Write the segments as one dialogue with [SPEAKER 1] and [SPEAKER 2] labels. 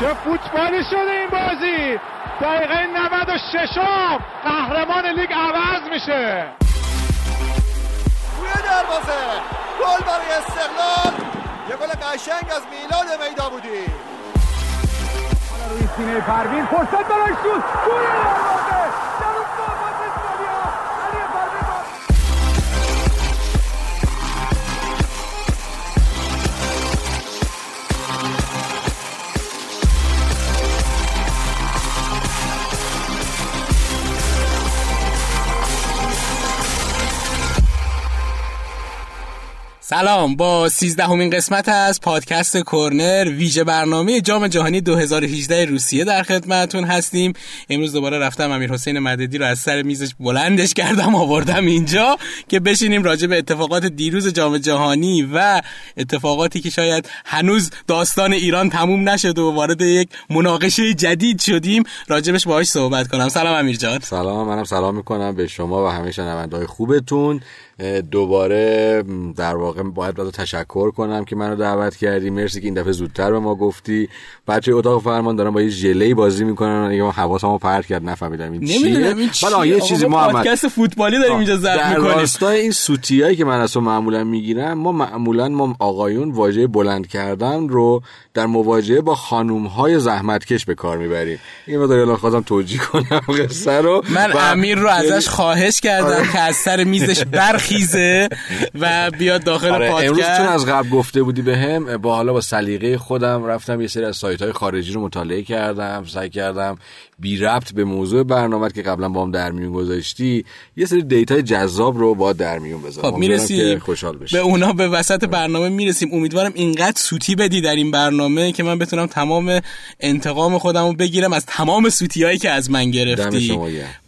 [SPEAKER 1] چه فوتبالی شده این بازی؟ دقیقه 96 قهرمان لیگ عوض میشه.
[SPEAKER 2] روی دروازه. گل برای استقلال. یه گل قشنگ از میلاد میدا بودی
[SPEAKER 1] روی سینه پروین فرصت برای شوت. گل
[SPEAKER 3] سلام با سیزدهمین قسمت از پادکست کورنر ویژه برنامه جام جهانی 2018 روسیه در خدمتتون هستیم. امروز دوباره رفتم امیر حسین مددی رو از سر میزش بلندش کردم آوردم اینجا که بشینیم راجع به اتفاقات دیروز جام جهانی و اتفاقاتی که شاید هنوز داستان ایران تموم نشد و وارد یک مناقشه جدید شدیم راجبش باهاش صحبت کنم. سلام امیر جان
[SPEAKER 4] سلام منم سلام می‌کنم. به شما و همه شنونده‌های خوبتون. دوباره در واقع باید باید تشکر کنم که منو دعوت کردی. مرسی که این دفعه زودتر به ما گفتی. بچه اتاق فرمان دارن با یه ژله بازی می‌کنن دیگه حواسمو پرت کرد نفهمیدم این چیه. حالا یه چیزی محمد
[SPEAKER 3] پادکست فوتبالی داریم اینجا
[SPEAKER 4] در
[SPEAKER 3] می‌کنیم.
[SPEAKER 4] راستای این سوتیایی که من از تو معمولا می‌گیرم ما معمولا ما آقایون واژه بلند کردن رو در مواجهه با خانوم های زحمتکش به کار می‌بریم. این مقدار الان خواستم توجیه کنم قصه رو.
[SPEAKER 3] من
[SPEAKER 4] و-
[SPEAKER 3] امیر رو ازش خواهش کردم که از سر میزش برخیزه و بیاد داخل
[SPEAKER 4] آره امروز چون
[SPEAKER 3] پادکست
[SPEAKER 4] از قبل گفته بودی به هم با حالا با سلیقه خودم رفتم یه سری از سایت های خارجی رو مطالعه کردم سعی کردم بی ربط به موضوع برنامه که قبلا با هم در میون گذاشتی یه سری دیتای جذاب رو با در میون بذارم
[SPEAKER 3] خب می‌رسیم
[SPEAKER 4] که خوشحال بشی.
[SPEAKER 3] به اونا به وسط برنامه می‌رسیم. امیدوارم اینقدر سوتی بدی در این برنامه که من بتونم تمام انتقام خودم رو بگیرم از تمام سوتی هایی که از من گرفتی.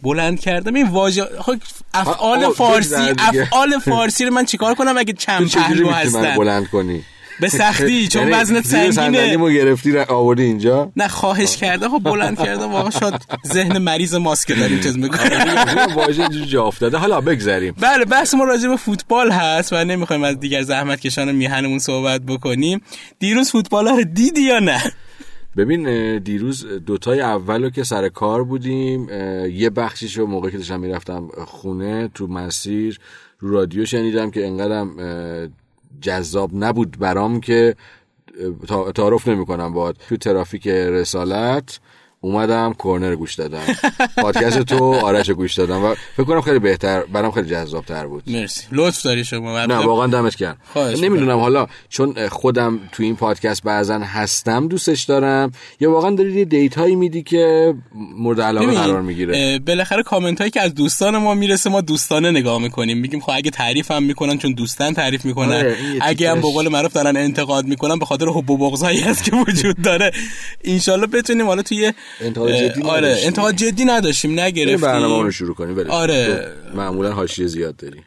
[SPEAKER 3] بلند کردم. این واژه خب افعال
[SPEAKER 4] آقا،
[SPEAKER 3] فارسی. افعال فارسی رو من چیکار کنم اگه
[SPEAKER 4] تو
[SPEAKER 3] چند
[SPEAKER 4] چجوری
[SPEAKER 3] پهلو
[SPEAKER 4] می‌تونی منو
[SPEAKER 3] هستن؟
[SPEAKER 4] بلند کنی؟
[SPEAKER 3] به سختی چون
[SPEAKER 4] یعنی زیر
[SPEAKER 3] سنگینه.
[SPEAKER 4] صندلیمو گرفتی ر- آوردی اینجا؟
[SPEAKER 3] نه خواهش کرده. خب بلند کرده. واقعا شاید ذهن مریض ماسک داریم چیز می‌کنه
[SPEAKER 4] واژه اینجوری جا افتاده. حالا بگذریم.
[SPEAKER 3] بله بحث ما راجع به فوتبال هست و نمی‌خوایم از دیگر زحمت کشان میهنمون صحبت بکنیم. دیروز فوتبال رو دیدی یا نه؟
[SPEAKER 4] ببین دیروز دوتای اول رو که سر کار بودیم یه بخشیش رو موقعی که داشتم می‌رفتم خونه تو مسیر رو رادیو شنیدم که انقدرم جذاب نبود برام که تعارف نمی‌کنم باد تو ترافیک رسالت اومدم کورنر گوش دادم. پادکست تو آرش گوش دادم و فکر کنم خیلی بهتر برام خیلی جذاب تر بود.
[SPEAKER 3] مرسی. لطف داری شما
[SPEAKER 4] نه واقعا دمت
[SPEAKER 3] خواهش
[SPEAKER 4] نمی‌دونم حالا چون خودم تو این پادکست بعضا هستم دوستش دارم یا واقعا داری یه دیت هایی میدی که مورد علاقه قرار می‌گیره؟
[SPEAKER 3] بالاخره کامنت هایی که از دوستان ما می‌رسه ما دوستانه نگاه می‌کنیم. میگیم خب اگه تعریف هم می‌کنن چون دوستان تعریف می‌کنن.
[SPEAKER 4] آره،
[SPEAKER 3] اگه هم به. قول معروف دارن انتقاد می‌کنن به خاطر حب و بغضایی هست که وجود داره. انشالله بتونیم حالا توی
[SPEAKER 4] انتقاد جدی
[SPEAKER 3] آره. انتقاد جدی نداشتیم نگرفتیم
[SPEAKER 4] برنامه رو شروع کنیم.
[SPEAKER 3] آره.
[SPEAKER 4] معمولا حاشیه زیاد داری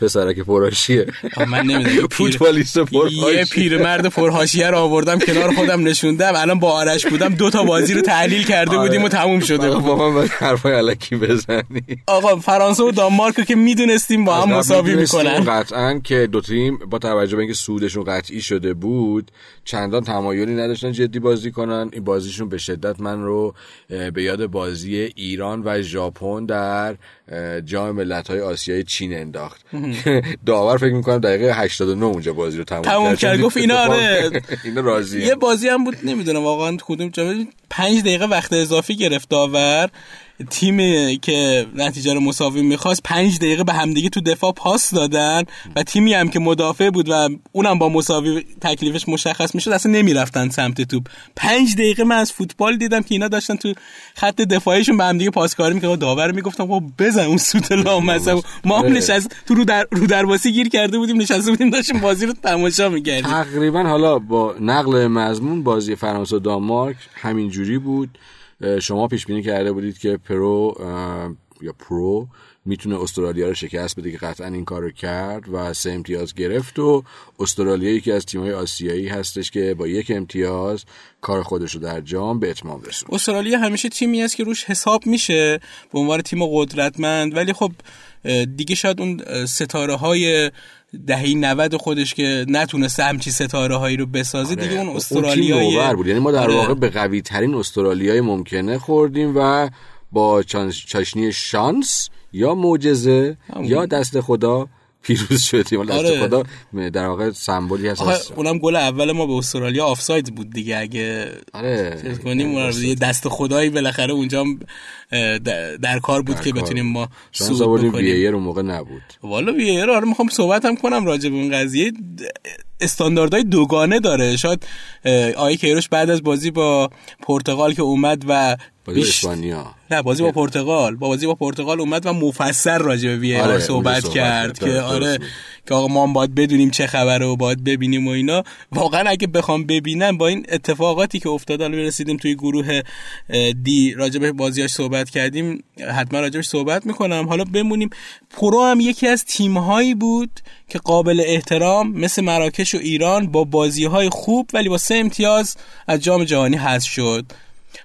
[SPEAKER 4] پسرک پراشیه
[SPEAKER 3] آه، من نمی‌دونم
[SPEAKER 4] فوتبالیست
[SPEAKER 3] یه
[SPEAKER 4] پرحاشیه
[SPEAKER 3] پیرمرد پرهاشیه رو آوردم کنار خودم نشوندم. الان با آرش بودم دو تا بازی رو تحلیل کرده
[SPEAKER 4] آره.
[SPEAKER 3] بودیم و تموم شده بود.
[SPEAKER 4] با من حرفای علکی بزنی.
[SPEAKER 3] آقا فرانسه و دانمارک رو که می‌دونستیم با هم مساوی می‌کنن.
[SPEAKER 4] قطعا که دو تیم با توجه به اینکه سودشون قطعی شده بود چندان تمایلی نداشتن جدی بازی کنن. این بازیشون به شدت من رو به یاد بازی ایران و ژاپن در جام ملت‌های آسیای چین انداخت. داور فکر می‌کنم دقیقه 89 اونجا بازی رو تموم,
[SPEAKER 3] تموم کرد. گفت اینا آره.
[SPEAKER 4] اینا راضیه
[SPEAKER 3] یه بازی هم بود نمی‌دونم واقعا کدوم جام پنج دقیقه وقت اضافی گرفت داور. تیمی که نتیجه رو مساوی می‌خواست پنج دقیقه به همدیگه تو دفاع پاس دادن و تیمی هم که مدافع بود و اونم با مساوی تکلیفش مشخص می‌شد اصلا نمی‌رفتن سمت توپ. پنج دقیقه من از فوتبال دیدم که اینا داشتن تو خط دفاعیشون به همدیگه پاسکاری می‌کردن. داور می‌گفتم بابا بزن اون سوت لامصب. ما هم. نشست تو رو در رو درواسی گیر کرده بودیم نشسته بودیم داشتیم بازی رو تماشا می‌کردیم.
[SPEAKER 4] تقریبا حالا با نقل مضمون بازی فرانسه و دانمارک همین جوری بود. شما پیش بینی کرده بودید که پرو یا پرو می‌تونه استرالیا رو شکست بده که قطعا این کار رو کرد و سه امتیاز گرفت و استرالیا یکی از تیم‌های آسیایی هستش که با یک امتیاز کار خودش رو در جام به اتمام رسوند.
[SPEAKER 3] استرالیا همیشه تیمی است که روش حساب میشه به عنوان تیم قدرتمند ولی خب دیگه شاید اون ستاره های دهه 90 خودش که نتونسته همچی ستاره هایی رو بسازه دیگه اون استرالیای
[SPEAKER 4] اون بود. یعنی ما در
[SPEAKER 3] آره.
[SPEAKER 4] واقع به قوی ترین استرالیای ممکنه خوردیم و با چاشنی شانس یا معجزه یا دست خدا پیروز شدیم. دست
[SPEAKER 3] آره.
[SPEAKER 4] خدا در واقع سمبولی هست.
[SPEAKER 3] اونم گل اول ما به استرالیا آفساید بود دیگه. اگه
[SPEAKER 4] آره.
[SPEAKER 3] کنیم یه دست خدایی بالاخره اونجا در کار بود
[SPEAKER 4] در
[SPEAKER 3] که
[SPEAKER 4] کار.
[SPEAKER 3] بتونیم ما
[SPEAKER 4] آوردیم
[SPEAKER 3] بکنیم.
[SPEAKER 4] وی اون موقع نبود.
[SPEAKER 3] والا وی آره می‌خوام صحبت هم کنم راجع به این قضیه. استانداردهای دوگانه داره. شاید آقای کیروش بعد از بازی با پرتغال که اومد و
[SPEAKER 4] بازی
[SPEAKER 3] بیش-
[SPEAKER 4] اسپانیا.
[SPEAKER 3] نه بازی با پرتغال. با بازی با پرتغال اومد و مفصل راجع به وی
[SPEAKER 4] آره،
[SPEAKER 3] صحبت کرد. که
[SPEAKER 4] درست
[SPEAKER 3] آره
[SPEAKER 4] میگی.
[SPEAKER 3] که آقا ما هم باید بدونیم چه خبره و باید ببینیم و اینا. واقعا اگه بخوام ببینم با این اتفاقاتی که افتاد الان رسیدیم توی گروه دی راجع به بازیاش صحبت کردیم حتما راجبش صحبت می‌کنم. حالا بمونیم. پرو هم یکی از تیمهایی بود که قابل احترام مثل مراکش و ایران با بازی های خوب ولی با سه امتیاز از جام جهانی حذف شد.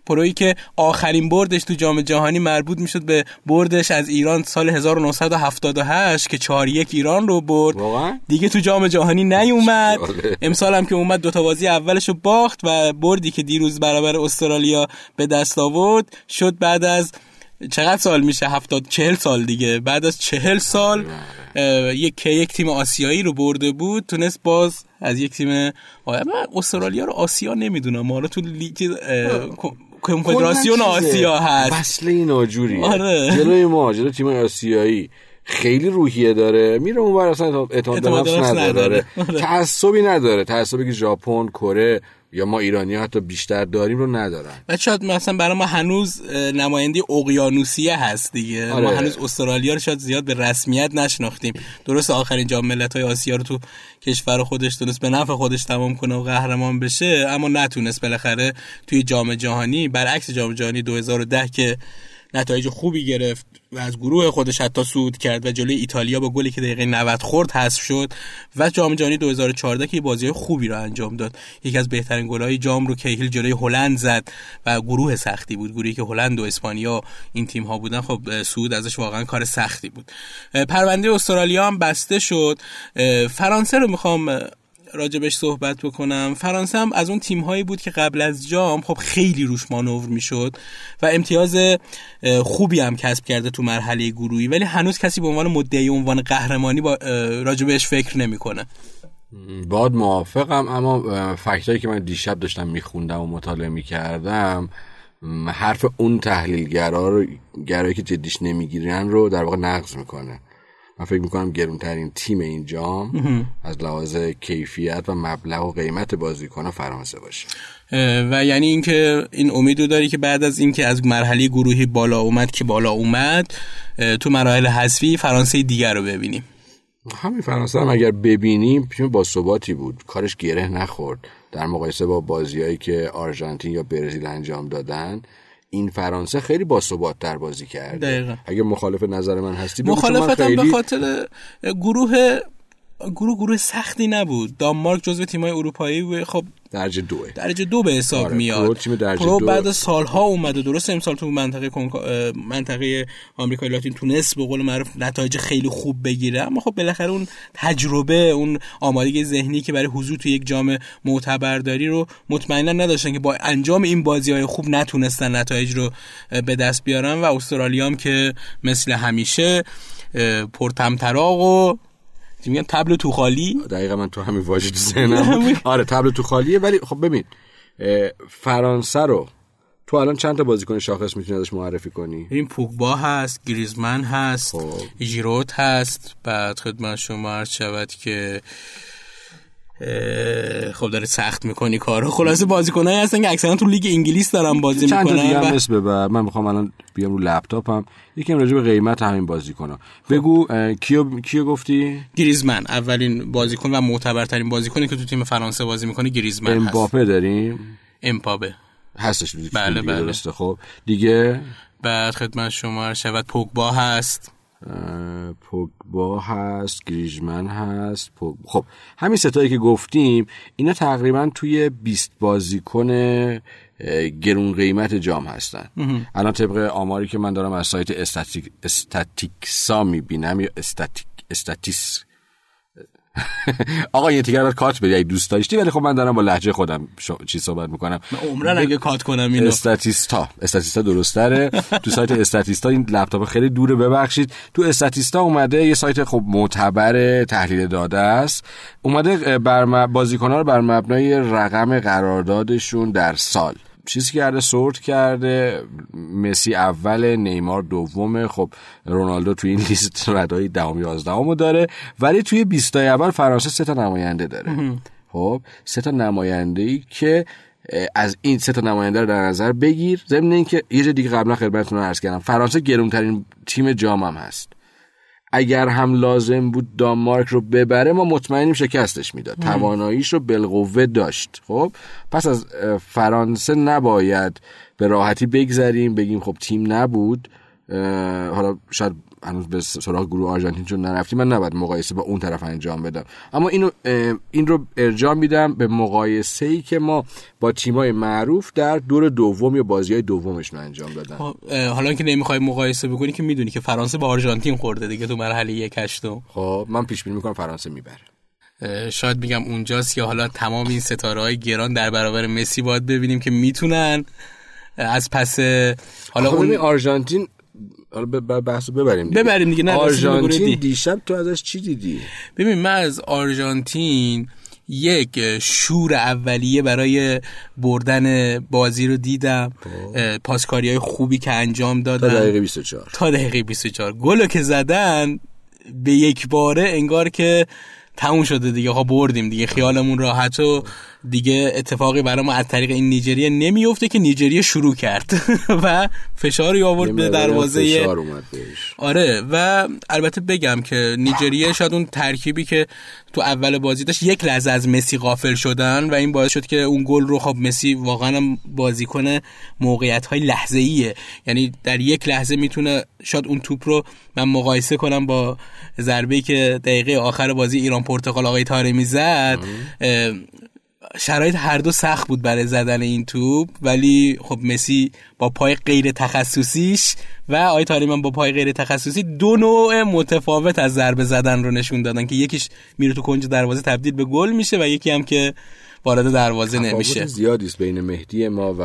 [SPEAKER 3] پرویی که آخرین بردش تو جام جهانی مربوط می‌شد به بردش از ایران سال 1978 که 4 یک ایران رو برد. دیگه تو جام جهانی نیومد. امسال هم که اومد دوتا بازی اولش رو باخت و بردی که دیروز برابر استرالیا به دست آورد. شد بعد از چقدر سال میشه؟ هفتاد چهل سال دیگه. بعد از چهل سال اه، یک که یک تیم آسیایی رو برده بود تونست باز از یک تیم من استرالیا رو آسیا نمی‌دونم. حالا تو لیگ کنفدراسیون. آسیا هست.
[SPEAKER 4] وصله ناجوریه
[SPEAKER 3] آره.
[SPEAKER 4] جلوی ما جلوی تیم آسیایی خیلی روحیه داره. میره اون ور اصلا اعتماد به نفس نداره.
[SPEAKER 3] نداره.
[SPEAKER 4] تعصبی نداره. تعصبی که ژاپن کره یا ما ایرانی ها حتی بیشتر داریم رو ندارن.
[SPEAKER 3] و شاید مثلا برای ما هنوز نماینده اقیانوسیه هست دیگه.
[SPEAKER 4] آره.
[SPEAKER 3] ما هنوز استرالیا رو شاید زیاد به رسمیت نشناختیم. درست آخرین جام ملت های آسیا رو تو کشور خودش تونست به نفع خودش تمام کنه و قهرمان بشه اما نتونست. بالاخره توی جام جهانی برعکس جام جهانی 2010 که نتایج خوبی گرفت و از گروه خودش حتی صعود کرد و جلوی ایتالیا با گلی که دقیقه 90 خورد حذف شد و جام جهانی 2014 که بازی خوبی رو انجام داد. یکی از بهترین گل‌های جام رو کیهیل جلوی هلند زد و گروه سختی بود. گروهی که هلند و اسپانیا این تیم ها بودن خب صعود ازش واقعا کار سختی بود. پرونده استرالیا هم بسته شد. فرانسه رو می‌خوام راجبش صحبت بکنم. فرانسه هم از اون تیم هایی بود که قبل از جام خب خیلی روش مانور می‌شد و امتیاز خوبی هم کسب کرده تو مرحله گروهی. ولی هنوز کسی به عنوان مدعی عنوان قهرمانی با راجبش فکر نمی‌کنه.
[SPEAKER 4] باد موافقم اما فکتایی که من دیشب داشتم میخوندم و مطالعه می‌کردم حرف اون تحلیلگرا رو گرایی که جدیش نمی‌گیرن رو در واقع نقض می‌کنه. من فکر می‌کنم گرونترین تیم این جام از لحاظ کیفیت و مبلغ و قیمت بازیکن فرانسه باشه.
[SPEAKER 3] و یعنی اینکه این امید رو داری که بعد از اینکه از مرحله گروهی بالا اومد که بالا اومد تو مراحل حذفی فرانسه دیگر رو ببینیم.
[SPEAKER 4] همین فرانسه هم اگر ببینیم تیم با ثباتی بود. کارش گره نخورد. در مقایسه با بازیهایی که آرژانتین یا برزیل انجام دادن این فرانسه خیلی با ثبات در بازی کرده
[SPEAKER 3] دقیقا.
[SPEAKER 4] اگه مخالف نظر من هستی
[SPEAKER 3] مخالفتم
[SPEAKER 4] خیلی
[SPEAKER 3] به خاطر گروه گروه گروه سختی نبود دانمارک جزو تیمای اروپایی بود خب
[SPEAKER 4] درجه دوه
[SPEAKER 3] درجه دو به حساب
[SPEAKER 4] آره،
[SPEAKER 3] میاد.
[SPEAKER 4] پرو تیم درجه
[SPEAKER 3] پرو
[SPEAKER 4] دو.
[SPEAKER 3] بعد از سالها اومده درست امسال تو منطقه کنکا... منطقه آمریکای لاتین تونست به قول معروف نتایج خیلی خوب بگیره. اما خب بالاخره اون تجربه اون آمادگی ذهنی که برای حضور تو یک جام معتبر داری رو مطمئنا نداشتن که با انجام این بازی های خوب نتونستن نتایج رو به دست بیارن. و استرالیا هم که مثل همیشه پرتمطراق و میگن تبل تو خالی
[SPEAKER 4] دقیقا من تو همین واژه تو ذهنم. آره تبل تو خالیه ولی خب ببین فرانسه رو تو الان چند تا بازیکن شاخص می‌تونی ازش معرفی کنی
[SPEAKER 3] این پوگبا هست گریزمن هست
[SPEAKER 4] خب.
[SPEAKER 3] ژیرو هست بعد خدمت شما عرض شود که خب داره سخت می‌کنی کارو. خلاصه بازیکنایی هستن که اکثرا تو لیگ انگلیس دارن بازی
[SPEAKER 4] چند تا دیگه
[SPEAKER 3] می‌کنن
[SPEAKER 4] هم
[SPEAKER 3] و
[SPEAKER 4] اسم ببر من می‌خوام الان بیام رو لپتاپم. یکم راجع به قیمت همین بازیکن‌ها. بگو کیو کیو گفتی؟
[SPEAKER 3] گریزمن. اولین بازیکن و معتبرترین بازیکنی که تو تیم فرانسه بازی می‌کنه گریزمن هست.
[SPEAKER 4] امباپه داریم؟
[SPEAKER 3] امباپه
[SPEAKER 4] هستش.
[SPEAKER 3] بله، بله.
[SPEAKER 4] درسته. خب دیگه؟
[SPEAKER 3] بعد خدمت شما شود پوگبا هست.
[SPEAKER 4] پوگبا هست گریژمن هست پوگ... خب همین ستایی که گفتیم اینا تقریبا توی 20 بازیکن گرون قیمت جام هستن. الان طبق آماری که من دارم از سایت استاتیک استاتیکسا می‌بینم یا استاتیک استاتیس آقا یه تیکر کات بدی دوست داشتی ولی خب من دارم با لحجه خودم شو... چی صحبت می‌کنم.
[SPEAKER 3] عمرن اگه کات کنم اینو.
[SPEAKER 4] استاتیستا. استاتیستا درستره. تو سایت استاتیستا این لپتاپ خیلی دوره ببخشید. تو استاتیستا اومده یه سایت خب معتبر تحلیل داده است. اومده بر م- بازیکن‌ها رو بر مبنای رقم قراردادشون در سال. چیزی کرده سورت کرده مسی اول نیمار دومه خب رونالدو توی این لیست ردای دهم یازدهمو داره. ولی توی بیستای اول فرانسه سه تا نماینده داره. خب سه تا نماینده ای که از این سه تا نماینده رو در نظر بگیر. ضمن اینکه یه جا دیگه قبلا خدمتتون عرض کردم فرانسه گرونترین تیم جام هم هست. اگر هم لازم بود دانمارک رو ببره ما مطمئنیم شکستش می‌داد. تواناییش رو بالقوه داشت. خب پس از فرانسه نباید به راحتی بگذریم بگیم خب تیم نبود. حالا شاید هنوز به سراغ گروه آرژانتین چون نرفتیم من نباید مقایسه با اون طرف انجام بدم. اما اینو این رو ارجاع میدم به مقایسه ای که ما با تیمای معروف در دور دوم یا بازی های دومشون انجام دادن.
[SPEAKER 3] خب، حالا که نمی‌خوای مقایسه بکنی که می‌دونی که فرانسه با آرژانتین خورده دیگه تو مرحله یک هشتم
[SPEAKER 4] خب من پیش بینی می‌کنم فرانسه می‌بره.
[SPEAKER 3] شاید میگم اونجاست که حالا تمام این ستاره های گران در برابر مسی باید ببینیم که می‌تونن از پس حالا
[SPEAKER 4] خب
[SPEAKER 3] اون
[SPEAKER 4] آرژانتین حالا بحثو ببریم دیگه.
[SPEAKER 3] ببریم دیگه، نه،
[SPEAKER 4] آرژانتین
[SPEAKER 3] دی.
[SPEAKER 4] دیشب تو ازش چی دیدی؟
[SPEAKER 3] ببین من از آرژانتین یک شور اولیه برای بردن بازی رو دیدم. پاسکاری های خوبی که انجام
[SPEAKER 4] تا
[SPEAKER 3] دادن.
[SPEAKER 4] دقیقه 24
[SPEAKER 3] تا دقیقه 24 گلو که زدن به یک باره انگار که تموم شده دیگه. ها بردیم دیگه. خیالمون راحت و دیگه اتفاقی برای ما از طریق این نیجریه نمیفته که نیجریه شروع کرد و فشاری آورد به دروازه
[SPEAKER 4] فشار اومد بهش.
[SPEAKER 3] آره و البته بگم که نیجریه شاید اون ترکیبی که تو اول بازی داشت یک لحظه از مسی غافل شدن و این باعث شد که اون گل رو خب مسی واقعا بازیکن موقعیت های لحظه ایه یعنی در یک لحظه می‌تونه شاید اون توپ رو من مقایسه کنم با ضربه که دقیقه آخر بازی ایران پرتغال آقای تارمی زد اه، شرایط هر دو سخت بود برای زدن این توپ ولی خب مسی با پای غیر تخصصیش و آی تاریمان با پای غیر تخصصی دو نوع متفاوت از ضربه زدن رو نشون دادن که یکیش میره تو کنج دروازه تبدیل به گل میشه و یکی هم که وارد دروازه نمیشه.
[SPEAKER 4] زیادی است بین مهدی ما و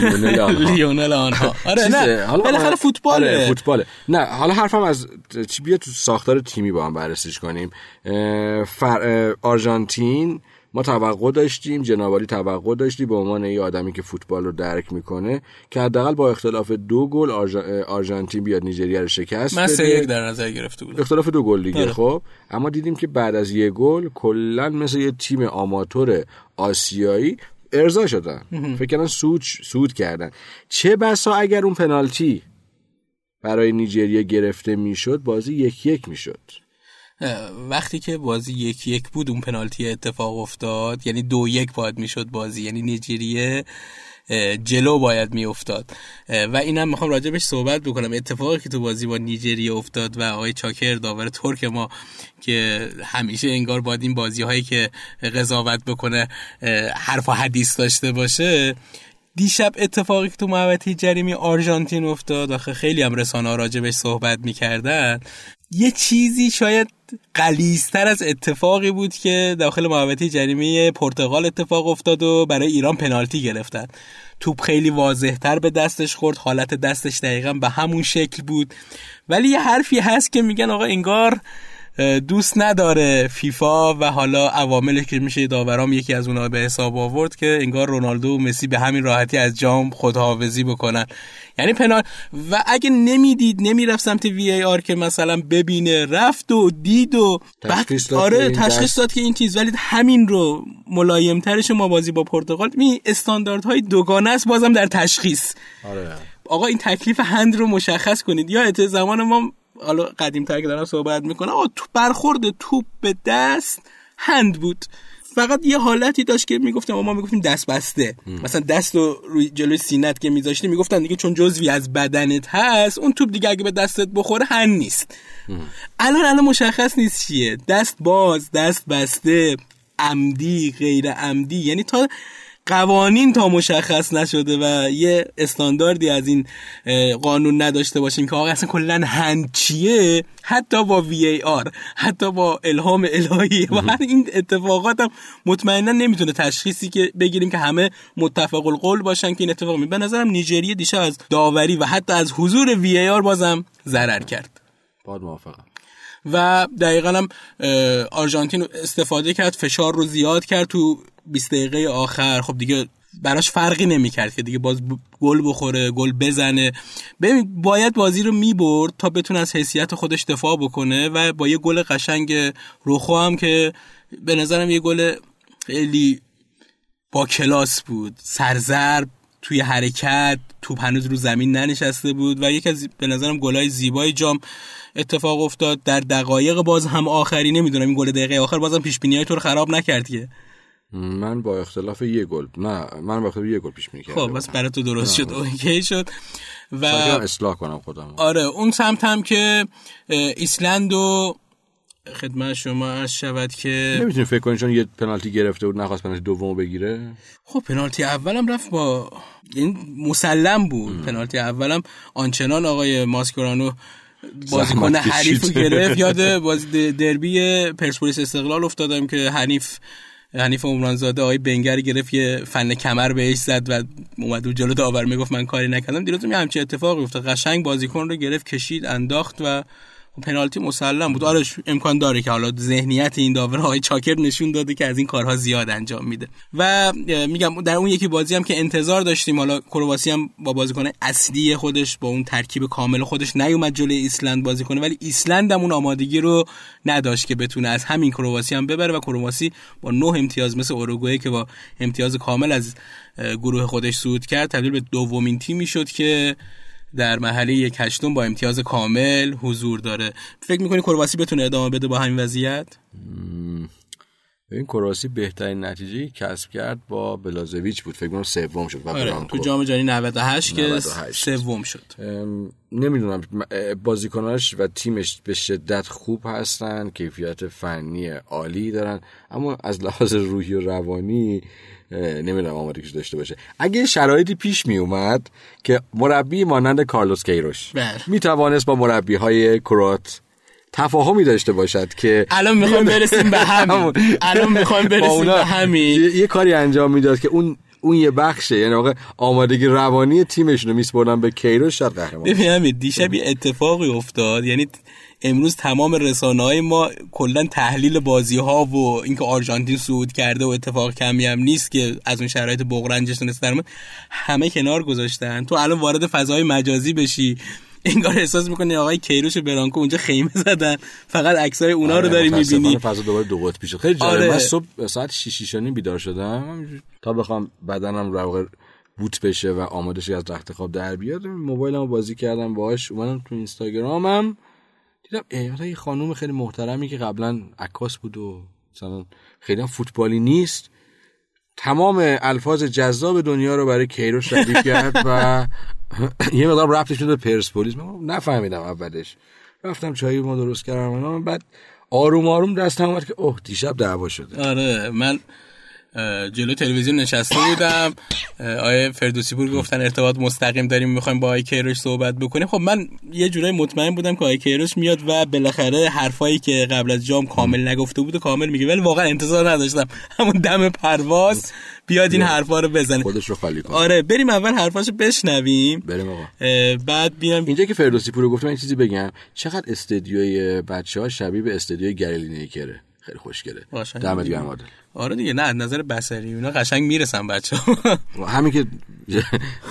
[SPEAKER 4] لیونل آنها.
[SPEAKER 3] لیونل آنها. آره نه
[SPEAKER 4] حالا
[SPEAKER 3] بالاخره
[SPEAKER 4] من-
[SPEAKER 3] فوتباله.
[SPEAKER 4] آره فوتباله. نه حالا حرفم از چی بیا تو ساختار تیمی با هم بررسیش کنیم. آرژانتین ما توقع داشتیم جنابالی توقع داشتی به عنوان یه آدمی که فوتبال رو درک می‌کنه که حداقل با اختلاف دو گل آرژ... آرژانتین بیاد نیجریه رو شکست
[SPEAKER 3] من سه. یک در نظر گرفته بودم
[SPEAKER 4] اختلاف دو گل دیگه
[SPEAKER 3] آره.
[SPEAKER 4] خب. اما دیدیم که بعد از یه گل کلا مثل یه تیم آماتور آسیایی ارضا شدن. فکر کردن سود سود کردن. چه بسا اگر اون پنالتی برای نیجریه گرفته می‌شد بازی یک یک می‌شد.
[SPEAKER 3] وقتی که بازی یک یک بود اون پنالتی اتفاق افتاد یعنی دو یک باید می‌شد بازی یعنی نیجریه جلو باید میافتاد. و اینم می‌خوام راجع بهش صحبت بکنم. اتفاقی که تو بازی با نیجریه افتاد و آقای چاکر داور ترک ما که همیشه انگار باید این بازی هایی که قضاوت بکنه حرف و حدیث داشته باشه. دیشب اتفاقی که تو محوطه جریمی آرژانتین افتاد آخه خیلی هم رسانه ها راجع بهش صحبت می‌کردن. یه چیزی شاید قلیزتر از اتفاقی بود که داخل محوطه جریمه پرتغال اتفاق افتاد و برای ایران پنالتی گرفتن. توپ خیلی واضحتر به دستش خورد حالت دستش دقیقا به همون شکل بود. ولی یه حرفی هست که میگن آقا انگار دوست نداره فیفا و حالا عواملی که میشه داورام یکی از اونها به حساب آورد که انگار رونالدو و مسی به همین راحتی از جام خداحافظی بکنن. یعنی پنال و اگه نمی‌دید نمی‌رفت سمت وی ای آر که مثلا ببینه رفت و دید و بعد
[SPEAKER 4] تشخیص
[SPEAKER 3] آره تشخیص داد که این چیز. ولی همین رو ملایم ترش ما بازی با پرتغال می استانداردهای دوگانه است بازم در تشخیص.
[SPEAKER 4] آره.
[SPEAKER 3] آقا این تکلیف هند رو مشخص کنید. یا زمان ما حالا قدیم تر که دارم صحبت می‌کنم آقا تو برخورد توپ به دست هند بود. فقط یه حالتی داشت که می‌گفتم ما می‌گفتیم دست بسته. مثلا دست رو روی جلوی سینت که میذاشتی می‌گفتن دیگه چون جزوی از بدنت هست اون توپ دیگه اگه به دستت بخوره هن نیست. الان الان مشخص نیست چیه. دست باز دست بسته عمدی غیر عمدی. یعنی تا قوانین تا مشخص نشده و یه استانداردی از این قانون نداشته باشیم که آقا اصلا کلا هند چیه؟ حتی با وی ای آر حتی با الهام الهی. و هر این اتفاقات هم مطمئنا نمی‌تونه تشخیصی که بگیریم که همه متفق القول باشن که این اتفاق می به نظرم نیجریه دیشب از داوری و حتی از حضور وی ای آر بازم ضرر کرد.
[SPEAKER 4] باید موافقم.
[SPEAKER 3] و دقیقا هم آرژانتین استفاده کرد فشار رو زیاد کرد تو 20 دقیقه آخر خب دیگه براش فرقی نمی‌کرد که دیگه باز گل بخوره گل بزنه. ببین باید بازی رو می‌برد تا بتونه از حیثیت خودش دفاع بکنه و با یه گل قشنگ روخو هم که به نظرم یه گل خیلی با کلاس بود. سرزرب توی حرکت توپ هنوز رو زمین ننشسته بود و یکی از به نظرم گلای زیبای جام اتفاق افتاد. در دقایق باز هم آخری نمی‌دونم این گل دقیقه آخر بازم پیش بینی تو رو خراب نکرد که.
[SPEAKER 4] من با اختلاف یه گل نه من با اختلاف یه گل پیش بینی کردم
[SPEAKER 3] خب پس برای تو درست شد. OK شد.
[SPEAKER 4] و اصلاح کنم خودم.
[SPEAKER 3] آره اون سمت هم که ایسلند و خدمت شما عرض شود که
[SPEAKER 4] نمی‌تونی فکر کنی چون یه پنالتی گرفته بود نخواست پنالتی دومو بگیره؟
[SPEAKER 3] خب پنالتی اولم رفت با این مسلم بود. ام. پنالتی اولم آنچنان آقای ماسکورانو بازیکن حریف گرفت. یاد بازی دربی پرسپولیس استقلال افتادم که حنیف حنیف عمرانزاده آقای بنگر گرفت یه فن کمر بهش زد و اومد جلو داور می‌گفت من کاری نکردم. دیروز یه همچین اتفاقی افتاد. قشنگ بازیکن رو گرفت کشید انداخت و پنالتی مسلم بود. آره امکان داره که حالا ذهنیت این داور های چاکر نشون داده که از این کارها زیاد انجام میده. و میگم در اون یکی بازی هم که انتظار داشتیم حالا کرواسی هم با بازیکن اصلی خودش با اون ترکیب کامل خودش نیومد جلوی ایسلند بازی کنه. ولی ایسلند هم اون آمادگی رو نداشت که بتونه از همین کرواسی هم ببره و کرواسی با نه امتیاز مثل اوروگوئه که با امتیاز کامل از گروه خودش صعود کرد تبدیل به دومین تیمی شد که در محله یک هشتم با امتیاز کامل حضور داره. فکر می‌کنی کرواسی بتونه ادامه بده با همین وضعیت؟
[SPEAKER 4] این کرواسی بهترین نتیجه کسب کرد با بلازویچ بود. فکر کنم سوم شد
[SPEAKER 3] آره، تو جام جهانی 98 که سوم شد.
[SPEAKER 4] نمی‌دونم بازیکناش و تیمش به شدت خوب هستن کیفیت فنی عالی دارن اما از لحاظ روحی و روانی نمی‌دونم آمادگیش داشته باشه. اگه شرایطی پیش می اومد که مربی مانند کارلوس کیروش می توانست با مربی های کروات تفاهمی داشته باشد که
[SPEAKER 3] الان می‌خوایم برسیم به همین. الان می‌خوایم برسیم به همین.
[SPEAKER 4] یه کاری انجام می‌داد که اون اون یه بخشه. یعنی واقع آمادگی روانی تیمش رو میسپردن به کیروش شاید قهرمان
[SPEAKER 3] ببین دیشب یه اتفاقی افتاد. یعنی امروز تمام رسانه های ما کلا تحلیل بازی ها و اینکه آرژانتین صعود کرده و اتفاق کمی هم نیست که از اون شرایط بغرنجش تونست همه کنار گذاشتن. تو الان وارد فضای مجازی بشی. انگار احساس می‌کنی آقای کیروش برانکو اونجا خیمه زدن. فقط عکسای اونا رو داری می‌بینی.
[SPEAKER 4] فضا دوباره دو قطبی شد. خیلی جالب. آره. من صبح ساعت 6 بیدار شدم. تا بخوام بدنم رو بوت بشه و آماده شه از رخت خواب در بیاد موبایلمو بازی کردم باهاش اومدم تو اینستاگرامم. دیدم یه خانوم خیلی محترمی که قبلا عکاس بود و مثلا خیلی هم فوتبالی نیست تمام الفاظ جذاب دنیا رو برای کیروش ردیف کرد و یه مقدار رفتش به پرسپولیس. نفهمیدم اولش. رفتم چایی ما درست کردم بعد آروم آروم دستم اومد که اوه دیشب دعوا شده.
[SPEAKER 3] آره من جلو تلویزیون نشسته بودم. آیه فردوسی پور گفتن ارتباط مستقیم داریم می‌خوایم با آی کیروش صحبت بکنیم. خب من یه جورایی مطمئن بودم که آی کیروش میاد و بالاخره حرفایی که قبل از جام کامل نگفته بود و کامل میگه. ولی واقعا انتظار نداشتم. همون دم پرواز بیاد این حرفا رو بزنه.
[SPEAKER 4] خودش رو خالی کنه.
[SPEAKER 3] آره بریم اول حرفاشو بشنویم.
[SPEAKER 4] بریم آقا.
[SPEAKER 3] بعد بیام.
[SPEAKER 4] اینجا که فردوسی پور گفتم این چیزی بگم. چقدر استدیوی بچه‌ها شبیه به استدیوی گریلی نیکره خیلی خوشگله. دمت گرم
[SPEAKER 3] آره دیگه نه نظر بصری اونا قشنگ می‌رسن بچه
[SPEAKER 4] همین که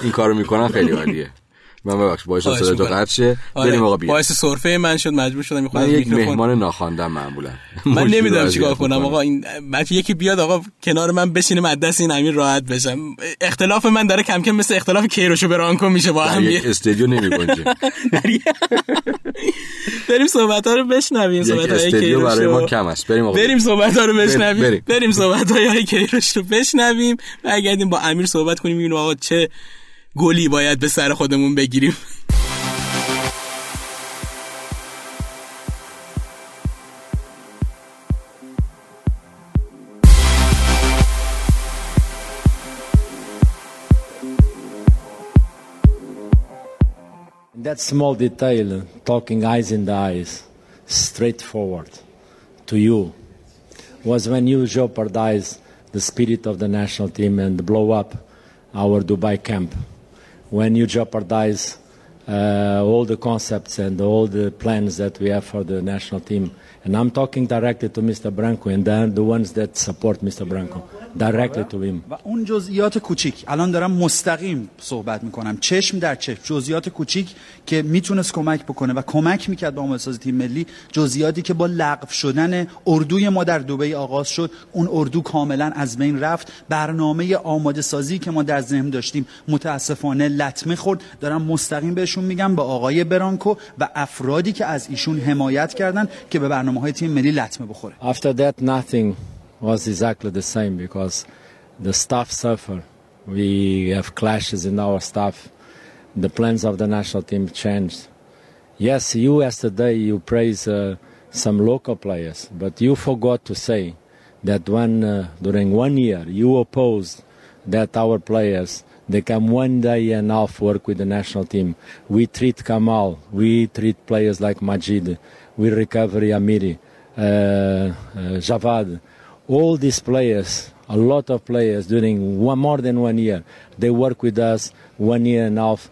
[SPEAKER 4] این کارو می‌کنن خیلی عالیه. من ببخش باعث صدا تو. قطع شه.
[SPEAKER 3] آره.
[SPEAKER 4] بریم آقا بیا
[SPEAKER 3] باعث سرفه من شد مجبور شدم می‌خوام
[SPEAKER 4] یک مهمان ناخواندم معمولا.
[SPEAKER 3] من نمی‌دونم چیکار کنم. آقا این بچه یکی بیاد آقا کنار من بشینه از دست این امیر راحت بشم. اختلاف من داره کم کم مثل اختلاف کیروش و برانکو میشه با هم
[SPEAKER 4] یک استودیو نمی‌گنجه
[SPEAKER 3] بریم صحبت ها رو بشنویم صحبت های کیروش
[SPEAKER 4] برای ما کم است. بریم آقا.
[SPEAKER 3] بریم صحبت ها رو بشنویم.
[SPEAKER 4] بریم.
[SPEAKER 3] صحبت های کیروش رو بشنویم. برگردیم با امیر صحبت کنیم ببینیم آقا چه گلی باید به سر خودمون بگیریم
[SPEAKER 5] That small detail, talking eyes in the eyes, straightforward to you, was when you jeopardized the spirit of the national team and blow up our Dubai camp. When you jeopardize uh, all the concepts and all the plans that we have for the national team. And I'm talking directly to Mr. Branco and then the ones that support Mr. Branco, directly to him.
[SPEAKER 6] و اون جزئیات کوچیک الان دارم مستقیم صحبت می‌کنم چشم در چشم جزئیات کوچیک که می‌تونست کمک بکنه و کمک می‌کرد به آمادهسازی تیم ملی جزئیاتی که با لغو شدن اردوی ما در دبی آغاز شد اون اردو کاملا از بین رفت برنامه آماده سازی که ما در ذهن داشتیم متاسفانه لطمه خورد دارم مستقیم بهشون میگم با آقای برانکو و افرادی که از ایشون حمایت کردن که به برنامه های تیم ملی لطمه بخوره
[SPEAKER 5] After that, nothing was exactly the same because the staff suffer. We have clashes in our staff. The plans of the national team changed. Yes, you yesterday you praise uh, some local players, but you forgot to say that when uh, during one year you opposed that our players they come one day and half work with the national team. We treat Kamal, we treat players like Majid, we recover Amiri, uh, uh, Javad. All these players, a lot of players during one, more than one year, they work with us one year and half,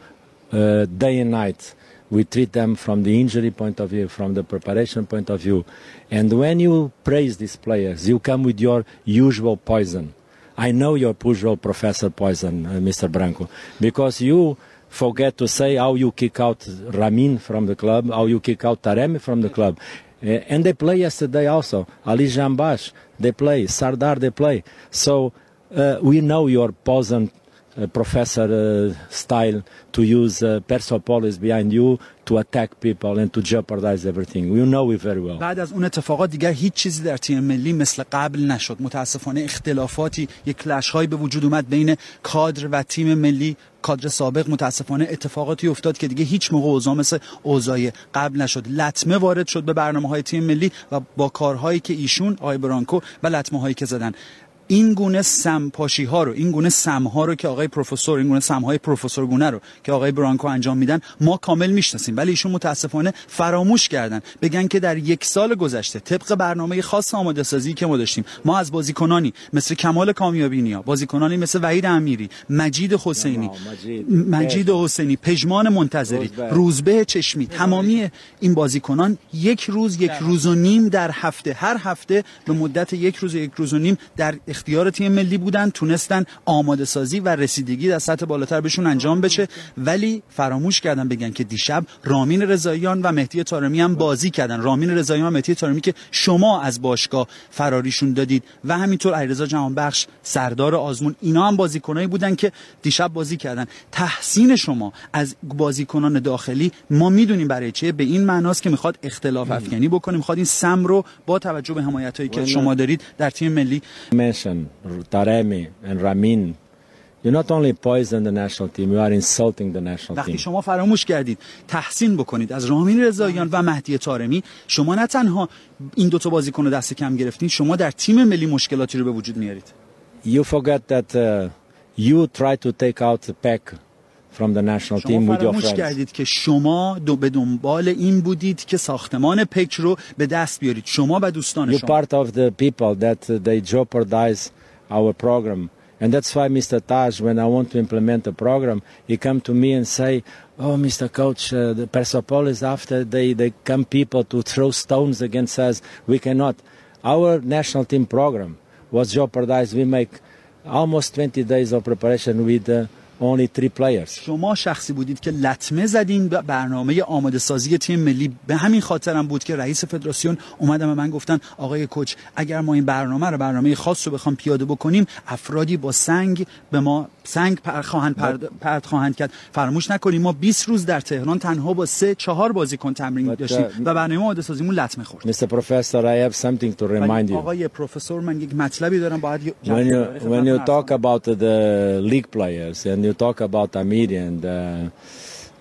[SPEAKER 5] uh, day and night. We treat them from the injury point of view, from the preparation point of view. And when you praise these players, you come with your usual poison. I know your usual professor poison, uh, Mr. Branco, because you forget to say how you kick out Ramin from the club, how you kick out Taremi from the club. Uh, and they play yesterday also. Ali Jambash, they play. Sardar, they play. So uh, we know your poison uh, professor uh, style to use uh, Persepolis behind you to attack people and to jeopardize everything. You know it very well.
[SPEAKER 6] بعد از اون اتفاقات دیگر هیچ چیزی در تیم ملی مثل قبل نشد متاسفانه اختلافاتی یک کلش هایی به وجود اومد بین کادر و تیم ملی کادر سابق متاسفانه اتفاقاتی افتاد که دیگه هیچ موقع اوضاع مثل اوضاع قبل نشد لطمه وارد شد به برنامه های تیم ملی و با کارهایی که ایشون آقای برانکو و لطمه هایی که زدن این گونه سمپاشی ها رو این گونه سم ها رو که آقای پروفسور این گونه سم های پروفسور گونه رو که آقای برانکو انجام میدن ما کامل می‌شناسیم ولی ایشون متاسفانه فراموش کردن بگن که در یک سال گذشته طبق برنامه خاص آماده سازی که ما داشتیم ما از بازیکنانی مثل کمال کامیابی نیا بازیکنانی مثل وحید امیری مجید حسینی
[SPEAKER 5] مجید.
[SPEAKER 6] مجید حسینی پژمان منتظری
[SPEAKER 5] روزبه.
[SPEAKER 6] روزبه چشمی تمامی این بازیکنان یک روز یک روز و نیم در هفته هر هفته به مدت یک روز یک روز و نیم در اختیار تیم ملی بودن تونستن آماده سازی و رسیدگی در سطح بالاتر بهشون انجام بشه. ولی فراموش کردن بگن که دیشب رامین رضاییان و مهدی طارمی هم بازی کردن. رامین رضاییان و مهدی طارمی که شما از باشگاه فراریشون دادید. و همینطور علیرضا جهانبخش سردار آزمون اینا هم بازیکنایی بودن که دیشب بازی کردن. تحسین شما از بازیکنان داخلی ما می‌دونیم برای چیه؟ به این معناست که می‌خواد اختلاف افکنی بکنه. می‌خواد این سم رو با توجه به حمایت هایی که شما دارید در تیم ملی
[SPEAKER 5] mention Taremi and Ramin, you not only poison the national team, you are insulting the national
[SPEAKER 6] وقتی
[SPEAKER 5] team.
[SPEAKER 6] شما فراموش کردید تحسین بکنید از رامین رضاییان و مهدی طارمی شما نه تنها این دوتا بازیکن رو دست کم گرفتین شما در تیم ملی مشکلاتی رو به وجود میارید.
[SPEAKER 5] You forget that uh, you try to take out the pack. from the national team
[SPEAKER 6] شما
[SPEAKER 5] with your
[SPEAKER 6] فراموش
[SPEAKER 5] friends.
[SPEAKER 6] کردید که شما دو به دنبال این بودید که ساختمان پک رو به دست بیارید شما و دوستان
[SPEAKER 5] You're
[SPEAKER 6] شما
[SPEAKER 5] part of the people that uh, they jeopardize our program. And that's why Mr. Taj, when I want to implement a program, he come to me and say, "Oh, Mr. Coach, uh, the Persepolis after they they come people to throw stones against us. We cannot. Our national team program was jeopardized. We make almost 20 days of preparation with uh, only three players.
[SPEAKER 6] شما شخصی بودید که لطمه زدین به برنامه آماده سازی تیم ملی به همین خاطرم بود که رئیس فدراسیون اومدن به من گفتن آقای کوچ اگر ما این برنامه رو برنامه خاص رو بخوام پیاده بکنیم افرادی با سنگ به ما سنگ پر خواهند پرد- پرت خواهند کرد فراموش نکنیم ما 20 روز در تهران تنها با سه چهار بازیکن تمرین داشتیم و برنامه آماده سازیمون لطمه خورد
[SPEAKER 5] Mr. Professor, I have something to remind you.
[SPEAKER 6] آقای پروفسور من یک مطلبی دارم باید
[SPEAKER 5] When you when you talk about the league players and you talk about Amiri and uh,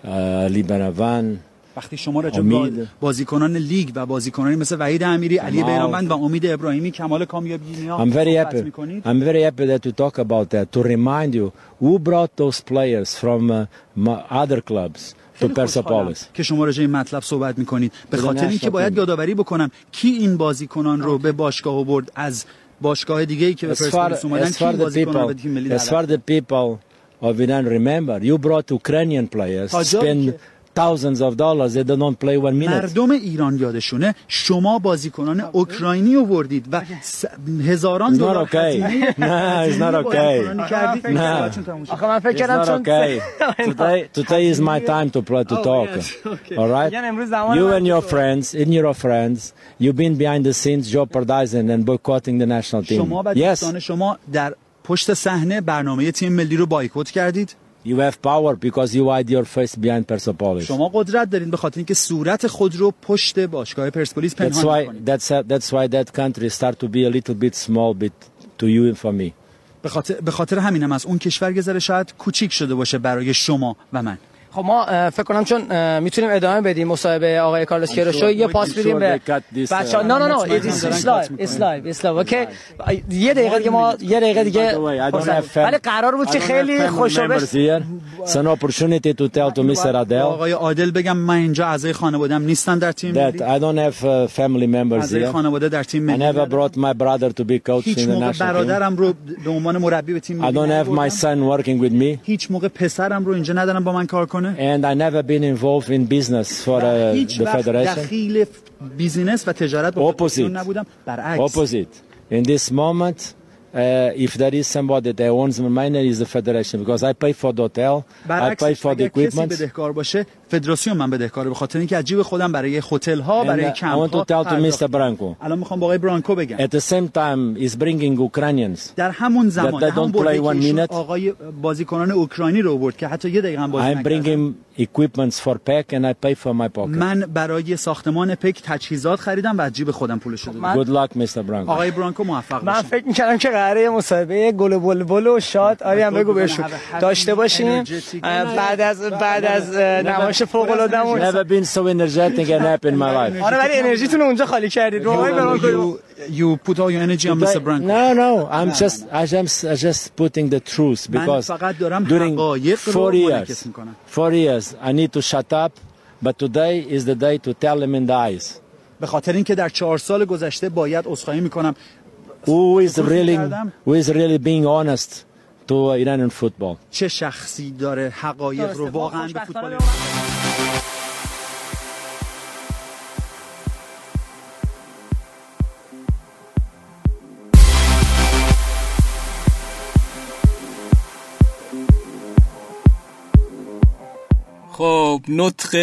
[SPEAKER 5] uh, Liberavan,
[SPEAKER 6] وقتی شما راجع به. بازیکنان لیگ و بازیکنانی مثل وحید امیری علی. بیرانوند و امید ابراهیمی کمال کامیابی اینا
[SPEAKER 5] I'm very happy. I'm very happy that you talk about that to remind you who brought those players from uh, other clubs to Persepolis.
[SPEAKER 6] که شما راجع این مطلب صحبت می‌کنید به خاطر اینکه باید. یادآوری بکنم کی این بازیکنان رو به باشگاه آورد از باشگاه دیگه ای که به پرسپولیس اومدن کی بازیکنان به تیم ملی
[SPEAKER 5] as far the people of Iran remember, you brought Ukrainian players,
[SPEAKER 6] تا جایی
[SPEAKER 5] spend
[SPEAKER 6] که-
[SPEAKER 5] thousands of dollars, they don't play one minute.
[SPEAKER 6] مردم ایران یادشونه شما بازیکنان اوکراینی آوردید و س- هزاران
[SPEAKER 5] It's not
[SPEAKER 6] دلار
[SPEAKER 5] okay.
[SPEAKER 6] هزینه-
[SPEAKER 5] No, it's
[SPEAKER 6] هزینه
[SPEAKER 5] not okay.
[SPEAKER 6] بازیکنانی کردید.
[SPEAKER 5] نه.
[SPEAKER 6] صحبتتون تموم شد.
[SPEAKER 7] آخه من فکر
[SPEAKER 5] It's
[SPEAKER 7] کردم
[SPEAKER 5] not
[SPEAKER 7] چون
[SPEAKER 5] okay. today, today is my time to play to talk. All right.
[SPEAKER 7] میگن امروز زمان
[SPEAKER 5] You
[SPEAKER 7] من
[SPEAKER 5] and your friends, in your friends, you've been behind the scenes jeopardizing and boycotting the national team.
[SPEAKER 6] شما و
[SPEAKER 5] Yes,
[SPEAKER 6] دوستان شما در پشت صحنه برنامه تیم ملی رو بایکوت کردید
[SPEAKER 5] you have power because you hide your face behind Persepolis.
[SPEAKER 6] شما قدرت دارید به خاطر اینکه صورت خود رو پشت باشگاه پرسپولیس
[SPEAKER 5] That's
[SPEAKER 6] پنهان
[SPEAKER 5] why
[SPEAKER 6] می‌کنید
[SPEAKER 5] that's that's why that country start to be a little bit small bit to you and for me.
[SPEAKER 6] به خاطر به خاطر همین هم از اون کشور یه ذره شاید کوچیک شده باشه برای شما و من
[SPEAKER 7] خب ما فکر کنم چون می‌تونیم ادامه بدیم مصاحبه آقای کارلوس کیروشو یه پاس بدیم به
[SPEAKER 5] uh,
[SPEAKER 7] نه نه نه it's live اوکی یه دقیقه دیگه ما یه دقیقه دیگه
[SPEAKER 5] I
[SPEAKER 7] ولی قرار بود
[SPEAKER 5] I
[SPEAKER 7] که خیلی
[SPEAKER 5] family
[SPEAKER 7] خوشو
[SPEAKER 5] members here. It's an opportunity to tell to Mr.
[SPEAKER 6] با
[SPEAKER 5] Adel
[SPEAKER 6] آقای عادل بگم من اینجا اعضای خانوادم نیستن در تیم
[SPEAKER 5] that I don't have uh, family members
[SPEAKER 6] اعضای
[SPEAKER 5] here.
[SPEAKER 6] خانواده در تیم
[SPEAKER 5] I
[SPEAKER 6] ملی
[SPEAKER 5] never
[SPEAKER 6] ندارم.
[SPEAKER 5] brought my brother to be coach
[SPEAKER 6] هیچ
[SPEAKER 5] in the
[SPEAKER 6] موقع
[SPEAKER 5] national team.
[SPEAKER 6] برادرم رو به عنوان مربی به تیم
[SPEAKER 5] I
[SPEAKER 6] ملی
[SPEAKER 5] don't have my son working with me.
[SPEAKER 6] هیچ موقع پسرم رو اینجا ندارم با من کار کنه
[SPEAKER 5] And I never been involved in business for uh,
[SPEAKER 6] هیچ
[SPEAKER 5] the
[SPEAKER 6] وقت
[SPEAKER 5] federation.
[SPEAKER 6] دخیل بیزینس و تجارت با
[SPEAKER 5] Opposite.
[SPEAKER 6] فدراسیون نبودم برعکس
[SPEAKER 5] Opposite. In this moment, uh, if there is somebody that owns my money, is the federation because I pay for the hotel, I
[SPEAKER 6] برعکس
[SPEAKER 5] pay for the
[SPEAKER 6] اگر کسی
[SPEAKER 5] equipment.
[SPEAKER 6] بدهکار باشه فدراسیون من بدهکاره به خاطر اینکه از جیب خودم برای هتل ها برای
[SPEAKER 5] uh,
[SPEAKER 6] کمپ
[SPEAKER 5] I want to
[SPEAKER 6] ها
[SPEAKER 5] tell to
[SPEAKER 6] پرداخت
[SPEAKER 5] Mr. Branco.
[SPEAKER 6] الان می‌خوام با آقای برانکو بگم
[SPEAKER 5] At the same time, is bringing Ukrainians.
[SPEAKER 6] در همون زمان
[SPEAKER 5] that
[SPEAKER 6] در همون
[SPEAKER 5] don't play
[SPEAKER 6] برهه
[SPEAKER 5] one
[SPEAKER 6] که. آقای بازیکنان اوکراینی رو آورد که حتی یه دقیقه هم بازی
[SPEAKER 5] I'm
[SPEAKER 6] نکردن
[SPEAKER 5] bringing equipments for pack and I pay for my pocket.
[SPEAKER 6] من برای ساختمان پک تجهیزات خریدم و از جیب خودم پولش رو دادم
[SPEAKER 5] Good luck, Mr. Branco.
[SPEAKER 6] آقای برانکو موفق
[SPEAKER 7] من
[SPEAKER 6] باشید
[SPEAKER 7] فکر می‌کردم که قراره مصاحبه گل و بلبل و شاد آری هم بگو بهشون داشته باشیم بعد از بعد از اه، نمایش فوق العاده‌مون
[SPEAKER 5] Never been so energetic and happy in my life.
[SPEAKER 7] آره ولی انرژیتون اونجا خالی کردید رو آقای برانکو
[SPEAKER 6] you, you put all your energy on Mr. Branco
[SPEAKER 5] No, no, I'm just, I just, I just putting the truth
[SPEAKER 6] من
[SPEAKER 5] because
[SPEAKER 6] فقط دارم
[SPEAKER 5] during
[SPEAKER 6] حقایق رو
[SPEAKER 5] four years, four years, I need to shut up, but today is the day to tell them in the eyes
[SPEAKER 6] به خاطر اینکه در چهار سال گذشته باید عذرخواهی می‌کنم
[SPEAKER 5] who is really, who is really being honest to Iranian football.
[SPEAKER 6] چه شخصی داره حقایق رو واقعا به فوتبال
[SPEAKER 3] خب نطق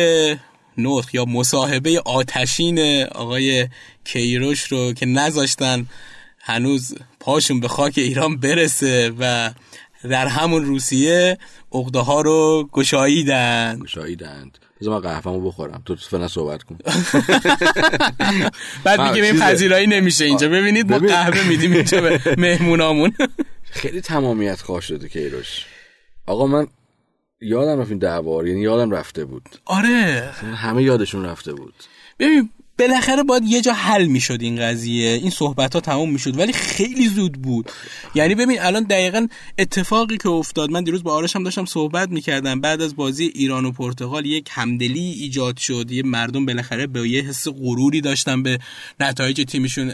[SPEAKER 3] نطق یا مصاحبه آتشین آقای کیروش رو که نذاشتن هنوز پاشون به خاک ایران برسه و در همون روسیه عقده ها رو گشاییدن
[SPEAKER 4] شاییدند بذار من قهوه‌مو بخورم. تو فعلا صحبت کن.
[SPEAKER 3] بعد میگه این. پذیرایی نمیشه اینجا. ببینید ما. قهوه میدیم اینجا به مهمونامون.
[SPEAKER 4] خیلی تمامیت خواه شده کیروش. آقا من یادم رفت این دعوا رو، یعنی یادم رفته بود.
[SPEAKER 3] آره.
[SPEAKER 4] همه یادشون رفته بود.
[SPEAKER 3] ببین بالاخره باید یه جا حل می‌شد این قضیه. این صحبت ها تموم می‌شد ولی خیلی زود بود. یعنی ببین الان دقیقا اتفاقی که افتاد من دیروز با آرش هم داشتم صحبت می‌کردم. بعد از بازی ایران و پرتغال یک همدلی ایجاد شد. یه مردم بالاخره به یه حس غروری داشتن به نتایج تیمشون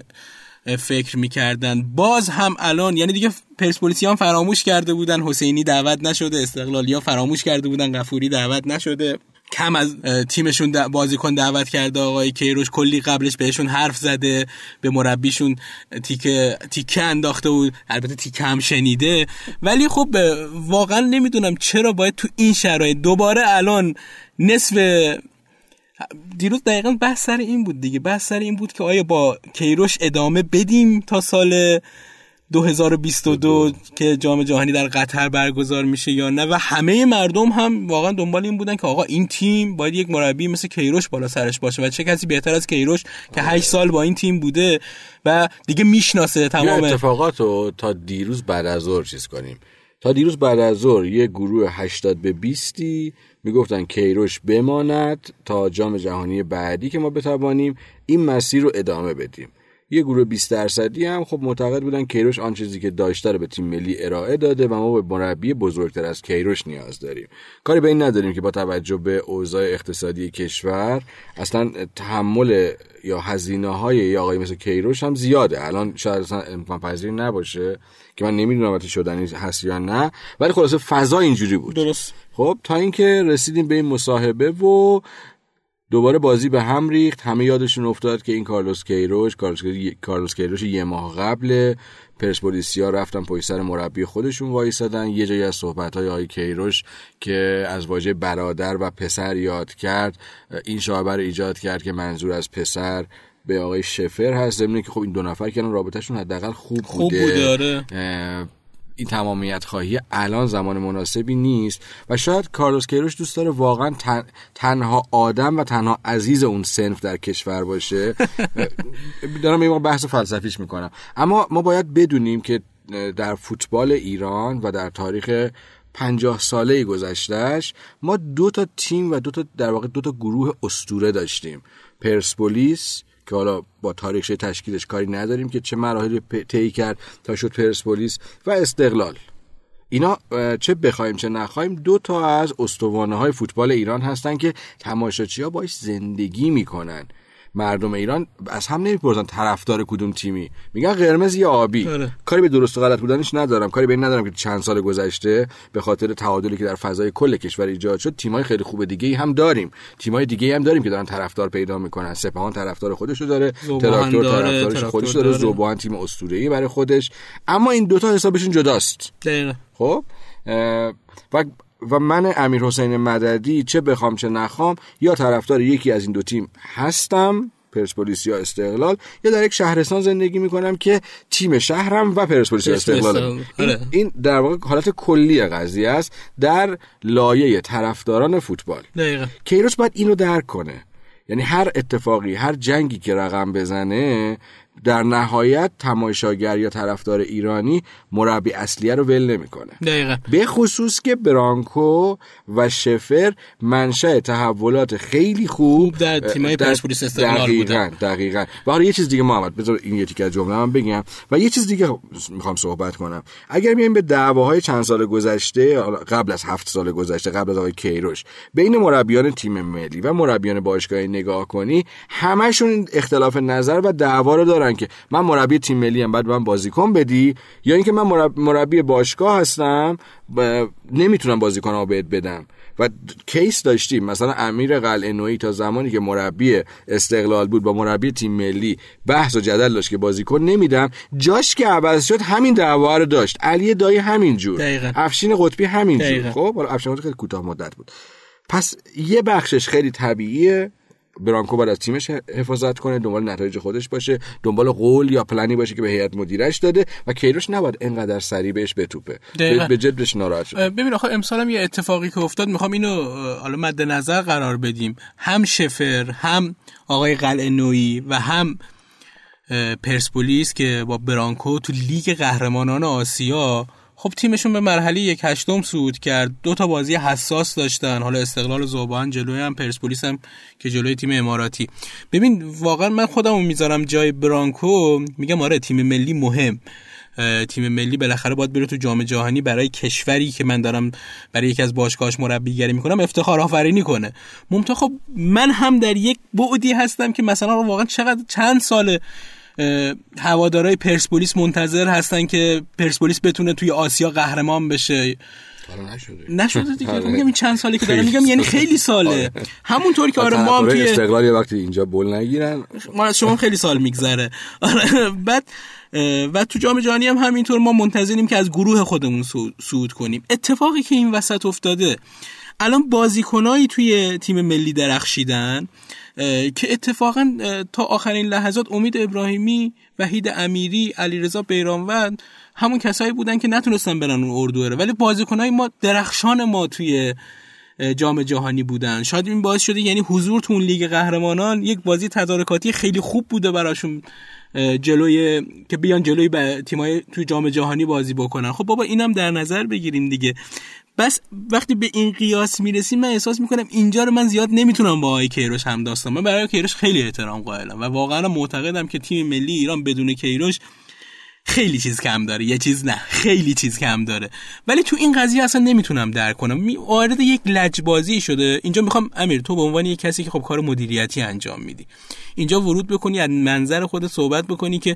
[SPEAKER 3] فکر می‌کردن. باز هم الان یعنی دیگه پرسپولیسیان فراموش کرده بودن. حسینی دعوت نشده استقلالیان فراموش کرده بودن. غفوری دعوت نشده. کم از تیمشون بازیکن دعوت کرده آقای کیروش. کلی قبلش بهشون حرف زده به مربیشون تیکه تیکه انداخته بود. البته تیکه هم شنیده. ولی خب واقعا نمی‌دونم چرا باید تو این شرایط. دوباره الان نصف دیروز دقیقا بحث سر این بود دیگه. بحث سر این بود که آیا با کیروش ادامه بدیم تا سال 2022 که جام جهانی در قطر برگزار میشه یا نه و همه مردم هم واقعا دنبال این بودن که آقا این تیم باید یک مربی مثل کیروش بالا سرش باشه و چه کسی بهتر از کیروش که 8 سال با این تیم بوده و دیگه می‌شناسه تمام
[SPEAKER 4] اتفاقات رو تا دیروز بعد از ظهر چیز کنیم. تا دیروز بعد از ظهر یه گروه 80 به 20 می‌گفتن کیروش بماند تا جام جهانی بعدی که ما بتوانیم این مسیر رو ادامه بدیم. یه گروه 20 درصدی هم خب معتقد بودن کیروش آن چیزی که داشته رو به تیم ملی ارائه داده و ما به مربی بزرگتر از کیروش نیاز داریم. کاری به این نداریم که با توجه به اوضاع اقتصادی کشور اصلا تحمل یا هزینه های یا آقای مثل کیروش هم زیاده. الان شاید اصلا امکان پذیر نباشه که من نمی‌دونم البته شدنی هست یا نه ولی خلاصه فضا اینجوری بود.
[SPEAKER 3] درست.
[SPEAKER 4] خب تا اینکه رسیدیم به این مصاحبه و دوباره بازی به هم ریخت. همه یادشون افتاد که این کارلوس کیروش کارلوس کیروش یه ماه قبل پرسپولیسیا رفتن پشت سر مربی خودشون وایسادن. یه جایی از صحبت های آقای کیروش که از واژه برادر و پسر یاد کرد این شعبه ایجاد کرد که منظور از پسر به آقای شفر هست. زمینه که خب این دو نفر که رابطهشون حداقل خوب,
[SPEAKER 3] خوب بوده,
[SPEAKER 4] آره. این تمامیت خواهی الان زمان مناسبی نیست و شاید کارلوس کیروش دوست داره واقعا تنها آدم و تنها عزیز اون سنف در کشور باشه. دارم این بحث فلسفیش می‌کنم. اما ما باید بدونیم که در فوتبال ایران و در تاریخ پنجاه ساله گذشتهش ما دو تا تیم و دو تا در واقع دو تا گروه استوره داشتیم. پرسپولیس که حالا با تاریخ تشکیلش کاری نداریم که چه مراحلی طی کرد تا شد پرسپولیس و استقلال. اینا چه بخوایم چه نخوایم دو تا از استوانه های فوتبال ایران هستن که تماشاچی ها باش زندگی می‌کنن. مردم ایران از هم نمی‌پرسن طرفدار کدوم تیمی. میگن قرمز یا آبی.
[SPEAKER 3] آره.
[SPEAKER 4] کاری به درست و غلط بودنش ندارم. کاری به این ندارم که چند سال گذشته به خاطر تعادلی که در فضای کل کشور ایجاد شد تیمای خیلی خوب دیگه هم داریم. تیمای دیگه هم داریم که دارن طرفدار پیدا می‌کنن. سپاهان طرفدار خودشو داره تراکتور طرفدارش خودش داره, داره. زوبان تیم اسطوره‌ای برای خودش. اما این دوتا حسابشون جداست.
[SPEAKER 3] دقیقا.
[SPEAKER 4] خب؟ و و من امیر حسین مددی چه بخوام چه نخوام یا طرفدار یکی از این دو تیم هستم پرسپولیس یا استقلال یا در یک شهرستان زندگی می‌کنم که تیم شهرم و پرسپولیس یا استقلال این,
[SPEAKER 3] آره.
[SPEAKER 4] این در واقع حالت کلی قضیه است در لایه طرفداران فوتبال
[SPEAKER 3] دقیقا.
[SPEAKER 4] کیروش باید اینو درک کنه یعنی هر اتفاقی هر جنگی که رقم بزنه در نهایت تماشاگر یا طرفدار ایرانی مربی اصلیه رو ول نمی‌کنه.
[SPEAKER 3] دقیقا.
[SPEAKER 4] به خصوص که برانکو و شفر منشأ تحولات خیلی خوب
[SPEAKER 3] در تیمای پرسپولیس استقلال
[SPEAKER 4] دقیقاً دقیقاً. و حالا یه چیز دیگه محمد بذار این یه تیکه جمله من بگم. و یه چیز دیگه می‌خوام صحبت کنم. اگر میایم به دعواهای چند سال گذشته قبل از هفت سال گذشته قبل از آقای کیروش بین مربیان تیم ملی و مربیان باشگاهی نگاه کنی همشون اختلاف نظر و دعوا رو دارن. که من مربی تیم ملی ام بعد من بازیکن بدی؟ یا اینکه من مربی باشگاه هستم نمی‌تونم بازیکن بهت بدم. و کیس داشتیم مثلا امیر قلعه تا زمانی که مربی استقلال بود با مربی تیم ملی بحث و جدل داشت که بازیکن نمیدم جاش که عوض شد همین دعوا رو داشت. علی دایی همین جور. افشین قطبی همین جور. خب افشین قطبی خیلی کوتاه مدت بود. پس یه بخشش خیلی طبیعیه. برانکو باید از تیمش حفاظت کنه دنبال نتایج خودش باشه دنبال قول یا پلنی باشه که به هیئت مدیرش داده و کیروش نباید انقدر سریع بهش بتوپه. به جدش ناراحت شد.
[SPEAKER 3] ببین آخه امسال هم یه اتفاقی که افتاد می‌خوام اینو حالا مد نظر قرار بدیم. هم شفر هم آقای قلعه نویی و هم پرسپولیس که با برانکو تو لیگ قهرمانان آسیا خب تیمشون به مرحله یک هشتم صعود کرد. دو تا بازی حساس داشتن. حالا استقلال زوبان جلوی هم پرسپولیس هم که جلوی تیم اماراتی. ببین واقعا من خودمو می‌ذارم جای برانکو. میگم آره تیم ملی مهم. تیم ملی بالاخره باید بره تو جام جهانی برای کشوری که من دارم برای یکی از باشگاهاش مربیگری می‌کنم افتخار آفرینی کنه. ممتون خب من هم در یک بعدی هستم که مثلا واقعا چقدر چند سال هوادارای پرسپولیس منتظر هستن که پرسپولیس بتونه توی آسیا قهرمان بشه.
[SPEAKER 4] نشده.
[SPEAKER 3] نشده دیگه. میگم این چند سالی که دارم میگم یعنی. خیلی ساله.
[SPEAKER 4] آره.
[SPEAKER 3] همونطور که آره ما هم توی
[SPEAKER 4] استقلال یه وقتی اینجا بول نگیرن.
[SPEAKER 3] ما از شما خیلی سال میگذره. آره بعد و تو جام جهانی هم همینطور ما منتظریم که از گروه خودمون صعود کنیم. اتفاقی که این وسط افتاده الان بازیکنایی توی تیم ملی درخشیدن. که اتفاقا تا آخرین لحظات امید ابراهیمی وحید امیری علیرضا بیرانوند همون کسایی بودن که نتونستن برن اون اردو رو. ولی بازیکنای ما درخشان ما توی جام جهانی بودن. شاید این باعث شده یعنی حضور تو اون لیگ قهرمانان یک بازی تدارکاتی خیلی خوب بوده براشون جلوی که بیان جلوی تیمای تو جام جهانی بازی بکنن. خب بابا اینم در نظر بگیریم دیگه. بس وقتی به این قیاس می‌رسیم من احساس می‌کنم اینجا رو من زیاد نمی‌تونم با آقای کیروش هم داستان من برای کیروش خیلی احترام قائلم و واقعا معتقدم که تیم ملی ایران بدون کیروش خیلی چیز کم داره یه چیز نه خیلی چیز کم داره. ولی تو این قضیه اصلا نمی‌تونم درک کنم. وارد یک لجبازی شده. اینجا می‌خوام امیر تو به عنوان یک کسی که خب کار مدیریتی انجام میدی. اینجا ورود بکنی از منظر خودت صحبت بکنی که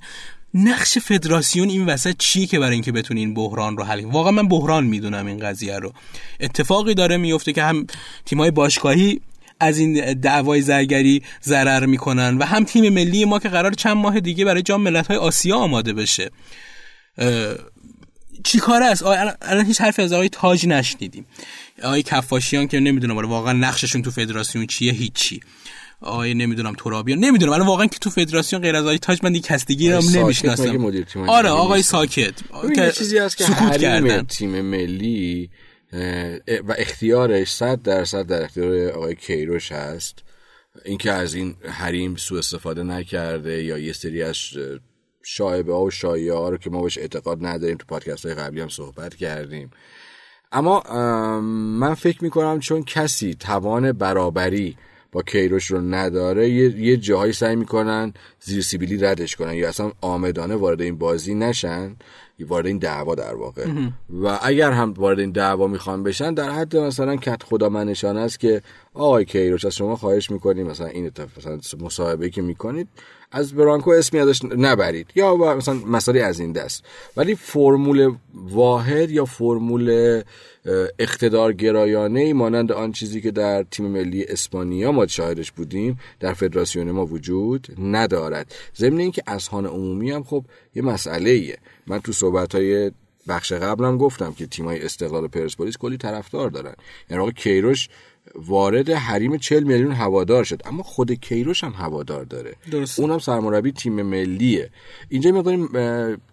[SPEAKER 3] نقش فدراسیون این وسط چیه که برای اینکه بتونی این بحران رو حل؟ واقعا من بحران می‌دونم این قضیه رو. اتفاقی داره میفته که هم تیمای باشگاهی از این دعوای زرگری ضرر می‌کنن و هم تیم ملی ما که قرار چند ماه دیگه برای جام ملت‌های آسیا آماده بشه. چی کاره است؟ الان- هیچ حرفی از آقای تاج نشنیدیم. آقای کفاشیان که نمی‌دونم واقعا نقششون تو فدراسیون چیه؟ هیچی. آقای نمی‌دونم ترابیان نمی‌دونم الان واقعا که تو فدراسیون غیر از آقای تاج من دیگه کستگی رو
[SPEAKER 4] آقای ساکت
[SPEAKER 3] نمی‌شناسم. آره آقای؟ ساکت. که
[SPEAKER 4] چیزی هست که
[SPEAKER 3] سکوت کردن.
[SPEAKER 4] تیم ملی و اختیارش صد درصد در اختیار آقای کیروش هست. اینکه از این حریم سوء استفاده نکرده یا یه سری از شایبه ها و شایعه ها رو که ما بهش اعتقاد نداریم تو پادکست های قبلی هم صحبت کردیم. اما ام، من فکر می‌کنم چون کسی توان برابری با کیروش رو نداره. یه, یه جاهایی سعی می‌کنن زیر سیبیلی ردش کنن یا اصلا آمدانه وارد این بازی نشن وارد این دعوا در واقع. و اگر هم وارد این دعوا می‌خوان بشن در حد مثلا کت خدا منشان است که آقای کیروش از شما خواهش می‌کنیم مثلا این اتفاق مثلا مصاحبه که می‌کنید از برانکو اسمی ازش نبرید. یا مثلا مسئله از این دست. ولی فرمول واحد یا فرمول اه، اقتدار گرایانه ای مانند آن چیزی که در تیم ملی اسپانیا ما شاهدش بودیم در فدراسیون ما وجود ندارد. ضمن اینکه اذهان عمومی هم خب یه مسئله ایه من تو صحبت های بخش قبلم گفتم که تیمای استقلال و پرسپولیس کلی طرفدار دارن. یعنی آقا کیروش وارد حریم 40 میلیون هوادار شد اما خود کیروش هم هوادار داره.
[SPEAKER 3] درسته.
[SPEAKER 4] اونم سرمربی تیم ملیه. اینجا مقداری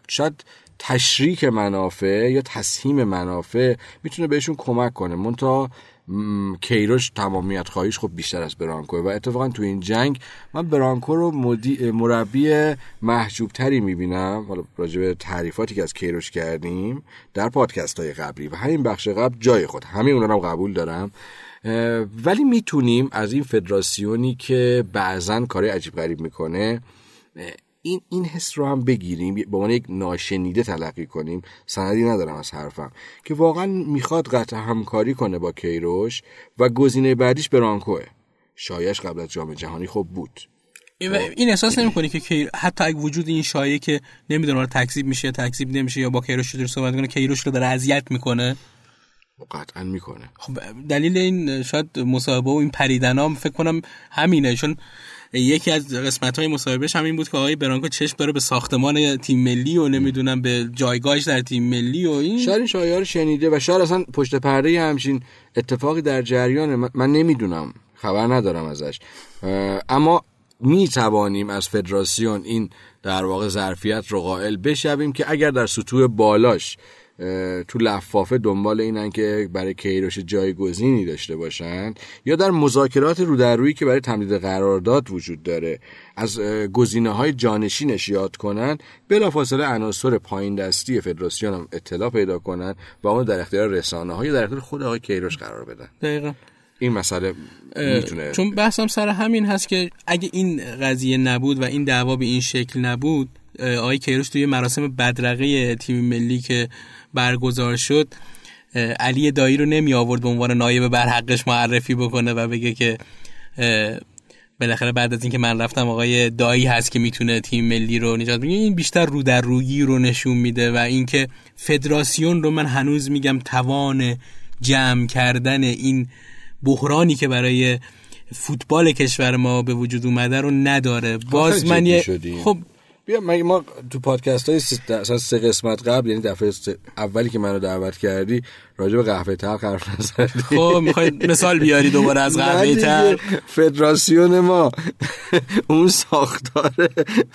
[SPEAKER 4] شاید تشریک منافع یا تسهیم منافع می‌تونه بهشون کمک کنه. منتها م، کیروش تمامیت خواهیش خب بیشتر از برانکو و اتفاقا تو این جنگ من برانکو رو مدی... مربی محجوب تری می‌بینم. حالا راجع به تعریفاتی که از کیروش کردیم در پادکست های قبلی و همین بخش قبل جای خود. همین اونم قبول دارم. ولی می‌تونیم از این فدراسیونی که بعضا کار عجیب غریب می‌کنه این این حس رو هم بگیریم. به عنوان یک ناشنیده تلقی کنیم. سندی ندارم از حرفم. که واقعا می‌خواد قطع همکاری کنه با کیروش و گزینه بعدیش برانکوه شایش قبل از جام جهانی خب بود.
[SPEAKER 3] این, احساس نمی‌کنی که. حتی اگه وجود این شایعه که نمی‌دونم تکذیب میشه تکذیب نمیشه یا با کیروش شده صحبت کنه کیروش رو داره اذیت می‌کنه؟
[SPEAKER 4] قطعا می‌کنه.
[SPEAKER 3] خب دلیل این شاید مصاحبه و این پریدنام فکر کنم همینه. چون یکی از قسمت های مصاحبهش همین بود که آقای برانکو چشم داره به ساختمان تیم ملی و نمی‌دونم به جایگاهش در تیم ملی و این.
[SPEAKER 4] شاید این شایعه رو شنیده و شاید اصلا پشت پرده همچین اتفاقی در جریانه من, نمی‌دونم. خبر ندارم ازش. اما می توانیم از فدراسیون این در واقع ظرفیت رو قائل بشویم که اگر در سطوح بالاش تو لفافه دنبال اینن که برای کیروش جایگزینی داشته باشن یا در مذاکرات رو در روی که برای تمدید قرارداد وجود داره. از گزینه های جانشینش یاد کنن بلافاصله عناصر پایین دستی فدراسیون هم اطلاع پیدا کنن و اون در اختیار رسانه های در اختیار خود آقای کیروش قرار بدن.
[SPEAKER 3] دقیقا.
[SPEAKER 4] این مسئله می‌تونه
[SPEAKER 3] چون بحثم سر همین هست که اگه این قضیه نبود و این دعوا به این شکل نبود آقای کیروش توی مراسم بدرقه تیم ملی که برگزار شد علی دایی رو نمی آورد به عنوان نایب برحقش معرفی بکنه و بگه که بالاخره بعد از اینکه من رفتم آقای دایی هست که می‌تونه تیم ملی رو نجات بده. این بیشتر رو در رویی رو نشون میده و اینکه فدراسیون رو من هنوز میگم توان جمع کردن این بحرانی که برای فوتبال کشور ما به وجود اومده رو نداره. باز من یه خب
[SPEAKER 4] بیا مگه ما تو پادکست های سه, سه قسمت قبل یعنی دفعه اولی که منو دعوت کردی راجع به قهوه تلخ حرف نزدی.
[SPEAKER 3] خب می‌خوای مثال بیاری دوباره از قهوه تلخ؟
[SPEAKER 4] فدراسیون ما اون ساختاره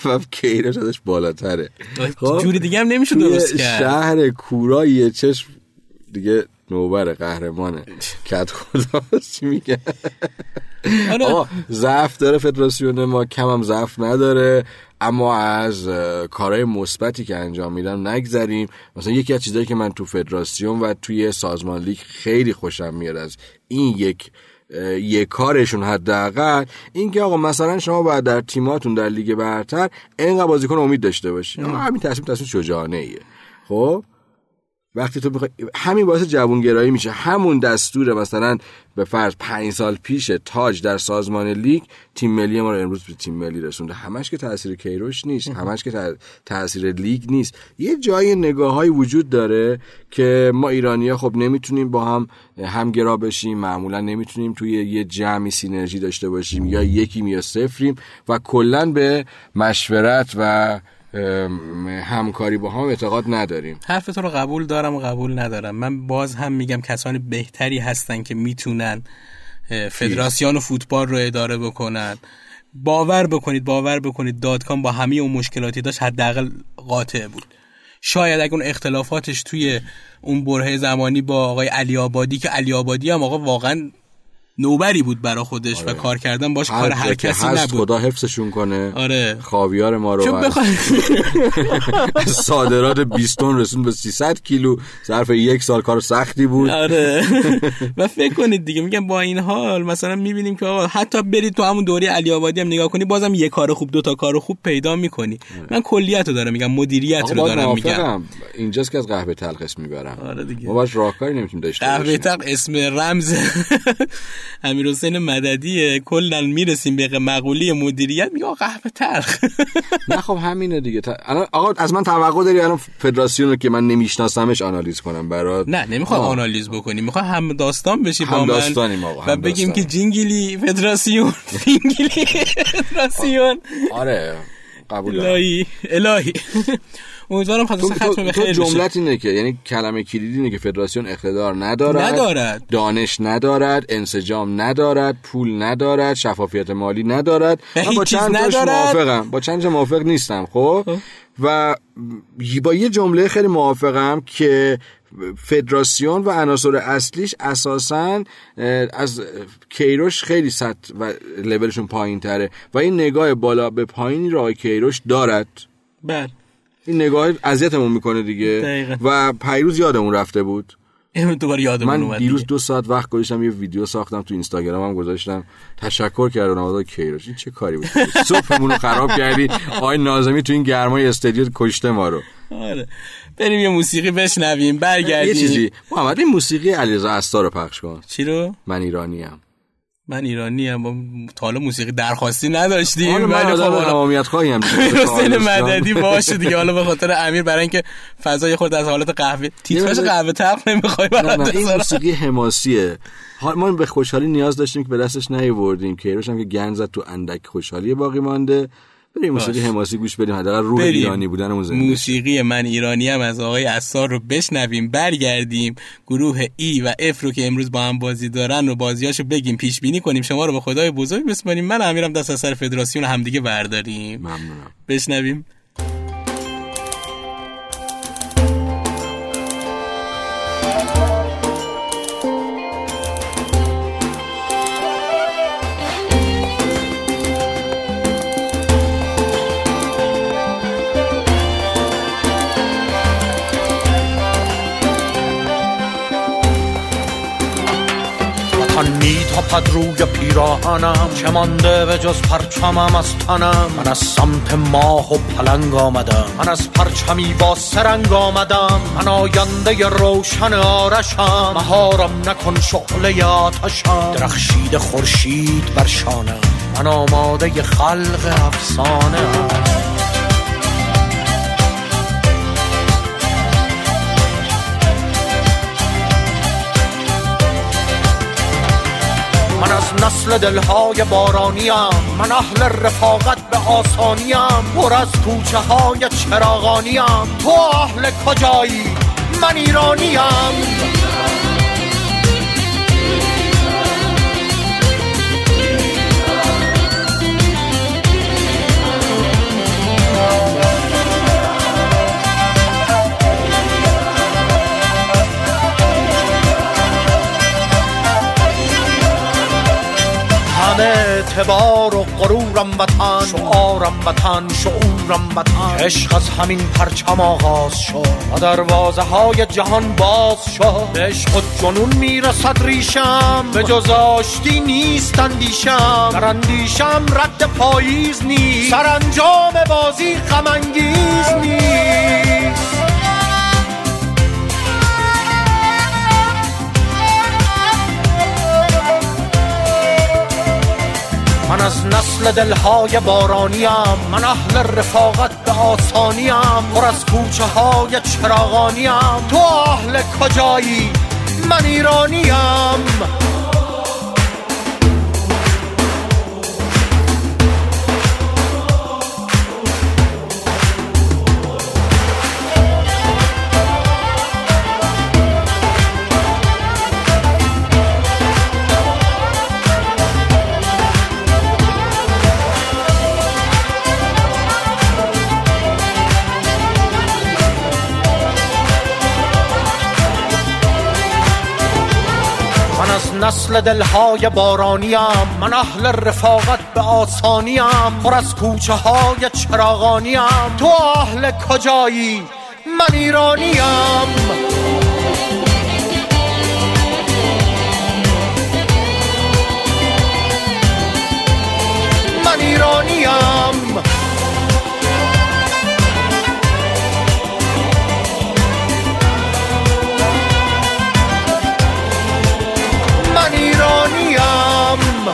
[SPEAKER 4] و کیرش ازش بالاتره.
[SPEAKER 3] خب جوری دیگه هم نمیشه درست کرد.
[SPEAKER 4] شهر کورا یه چشم دیگه نوبر قهرمانه. کت خدا چی میگه؟ آقا ضعف داره فدراسیون ما کم هم ضعف نداره. اما از کارهای مثبتی که انجام میدن نگذریم. مثلا یکی از چیزایی که من تو فدراسیون و توی سازمان لیگ خیلی خوشم میاد از این یک یه کارشون حداقل این که آقا مثلا شما باید در تیماتون در لیگ برتر اینقدر بازیکن امید داشته باشی. همین تصمیم تصمیم شجاعانه ایه خب؟ وقتی تو بخوای همین باعث جوونگرایی میشه. همون دستور مثلا به فرض پنج سال پیش تاج در سازمان لیگ تیم ملی ما رو امروز به تیم ملی رسونده. همش که تاثیر کیروش نیست. همش که تاثیر لیگ نیست. یه جای نگاه وجود داره که ما ایرانی ها خب نمی‌تونیم با هم همگرا بشیم. معمولا نمی‌تونیم توی یه جمعی سینرژی داشته باشیم یا یکیم یا صفریم و کلا به مشورت و همکاری با هم اعتقاد نداریم.
[SPEAKER 3] حرف تو رو قبول دارم و قبول ندارم. من باز هم میگم کسان بهتری هستن که می‌تونن فدراسیون و فوتبال رو اداره بکنن. باور بکنید باور بکنید دادکام با همه اون مشکلاتی داشت حداقل قاطع بود. شاید اگه اون اختلافاتش توی اون برهه زمانی با آقای علی آبادی که علی آبادی هم آقا واقعا نوبری بود برا خودش آره. و کار کردن. باش کار هر کسی نبود.
[SPEAKER 4] خدا حفظشون کنه.
[SPEAKER 3] آره.
[SPEAKER 4] خاویار ما رو
[SPEAKER 3] بخواه...
[SPEAKER 4] صادرات 20 تن رسون به 300 کیلو. ظرف یک سال کار سختی بود.
[SPEAKER 3] آره. و فکر کنید دیگه میگم با این حال مثلا می‌بینیم که آقا حتی برید تو همون دوره علی آبادی هم نگاه کنی بازم یه کار خوب دو تا کار خوب پیدا می‌کنی. آره. من کلیت رو دارم میگم مدیریت رو دارم میگم.
[SPEAKER 4] اینجاست که از قهوه تلخ اسم می‌برم.
[SPEAKER 3] آره دیگه.
[SPEAKER 4] ما باش راهکاری نمی‌تونیم داشته
[SPEAKER 3] قهوه تلخ اسم رمز. امیر حسین مددی کلا می‌رسیم به مقوله مدیریت میگه قهوه تلخ؟
[SPEAKER 4] نه خب همینه دیگه. آقا از من توقع داری الان فدراسیون رو که من نمیشناسمش آنالیز کنم برات؟
[SPEAKER 3] نه نمی‌خوام آنالیز بکنی. می‌خوام هم داستان بشی با من و بگیم که جینگلی فدراسیون جینگلی فدراسیون.
[SPEAKER 4] آره قبول
[SPEAKER 3] الهی الهی. امیدوارم خاطر ختم به خیر
[SPEAKER 4] جملت اینه که یعنی کلمه کلیدی اینه که فدراسیون اقتدار ندارد
[SPEAKER 3] ندارد.
[SPEAKER 4] دانش ندارد انسجام ندارد پول ندارد شفافیت مالی ندارد.
[SPEAKER 3] من با چند ندارد.
[SPEAKER 4] موافقم. با چند موافق نیستم خب, خب. و با یه جمله خیلی موافقم که فدراسیون و عناصر اصلیش اساسا از کیروش خیلی سطح و لولشون پایین تره و این نگاه بالا به پایینی را کیروش دارد.
[SPEAKER 3] بله.
[SPEAKER 4] این نگاه اذیتمون می‌کنه دیگه.
[SPEAKER 3] دقیقا.
[SPEAKER 4] و پیروز یادمون رفته بود.
[SPEAKER 3] دوباره یادمون
[SPEAKER 4] من
[SPEAKER 3] اومد
[SPEAKER 4] دیروز دو ساعت وقت گذاشتم یه ویدیو ساختم تو اینستاگرام هم گذاشتم. تشکر کردم آقا کیروش. این چه کاری بود؟ صبحمون رو خراب کردی. آقای نازمی تو این گرمای استادیو کشته ما رو.
[SPEAKER 3] آره. بریم یه موسیقی بشنویم برگردیم.
[SPEAKER 4] یه چیزی. محمد این موسیقی علیرضا استا رو پخش کن.
[SPEAKER 3] چی رو؟
[SPEAKER 4] من ایرانی ام
[SPEAKER 3] من ایرانی ام تا حالا موسیقی درخواستی نداشتیم
[SPEAKER 4] ولی خب حالا خواهی هم
[SPEAKER 3] حسین مددی باشه دیگه. حالا به خاطر امیر برای اینکه فضای خود از حالت قهوه تیتراژ قهوه تلخ نمی‌خوای برات
[SPEAKER 4] این موسیقی حماسیه. ما به خوشحالی نیاز داشتیم که به دستش نیوردیم که هم که گند زد تو اندک خوشحالی باقی مانده. بریم موسیقی حماسی گوش بدیم حداقل روح بریم. ایرانی بودن زنده
[SPEAKER 3] موسیقی من ایرانی هم از آقای اسار رو بشنویم برگردیم. گروه ای و اف رو که امروز با هم بازی دارن و بازیاشو بگیم پیش بینی کنیم. شما رو به خدای بزرگ بسپاریم. من امیرم دست از سر فدراسیون همدیگه برداریم.
[SPEAKER 4] ممنونم.
[SPEAKER 3] بشنویم.
[SPEAKER 8] میتپد روی پیراهنم چه مانده به جز پرچمم از تنم. من از سمت ماه و پلنگ آمدم. من از پرچمی با سرنگ آمدم. من آینده روشن آرشم. مهارم نکن شعله آتشم. درخشید خورشید بر شانم. من آماده خلق افسانه نسل دلهای بارانیم من اهل رفاقت به آسانیم پر از کوچه های چراغانیم تو اهل کجایی؟ من ایرانیم. اعتبار و غرورم وطن شعارم وطن شعورم وطن عشق از همین پرچم آغاز شد. و دروازه های جهان باز شد. عشق و جنون می‌رسد ریشم. به جز آشتی نیست اندیشم. در اندیشم رد پاییز نیست. سرانجام بازی غم انگیز نیست. من از نسل دلهای بارانیم من اهل رفاقت به آسانیم پر از کوچه های چراغانیم. تو اهل کجایی؟ من ایرانیم. نسل دلهای بارانیم من اهل رفاقت به آسانیم پر از کوچه های چراغانیم تو اهل کجایی؟ من ایرانیم من ایرانیم ایرانیم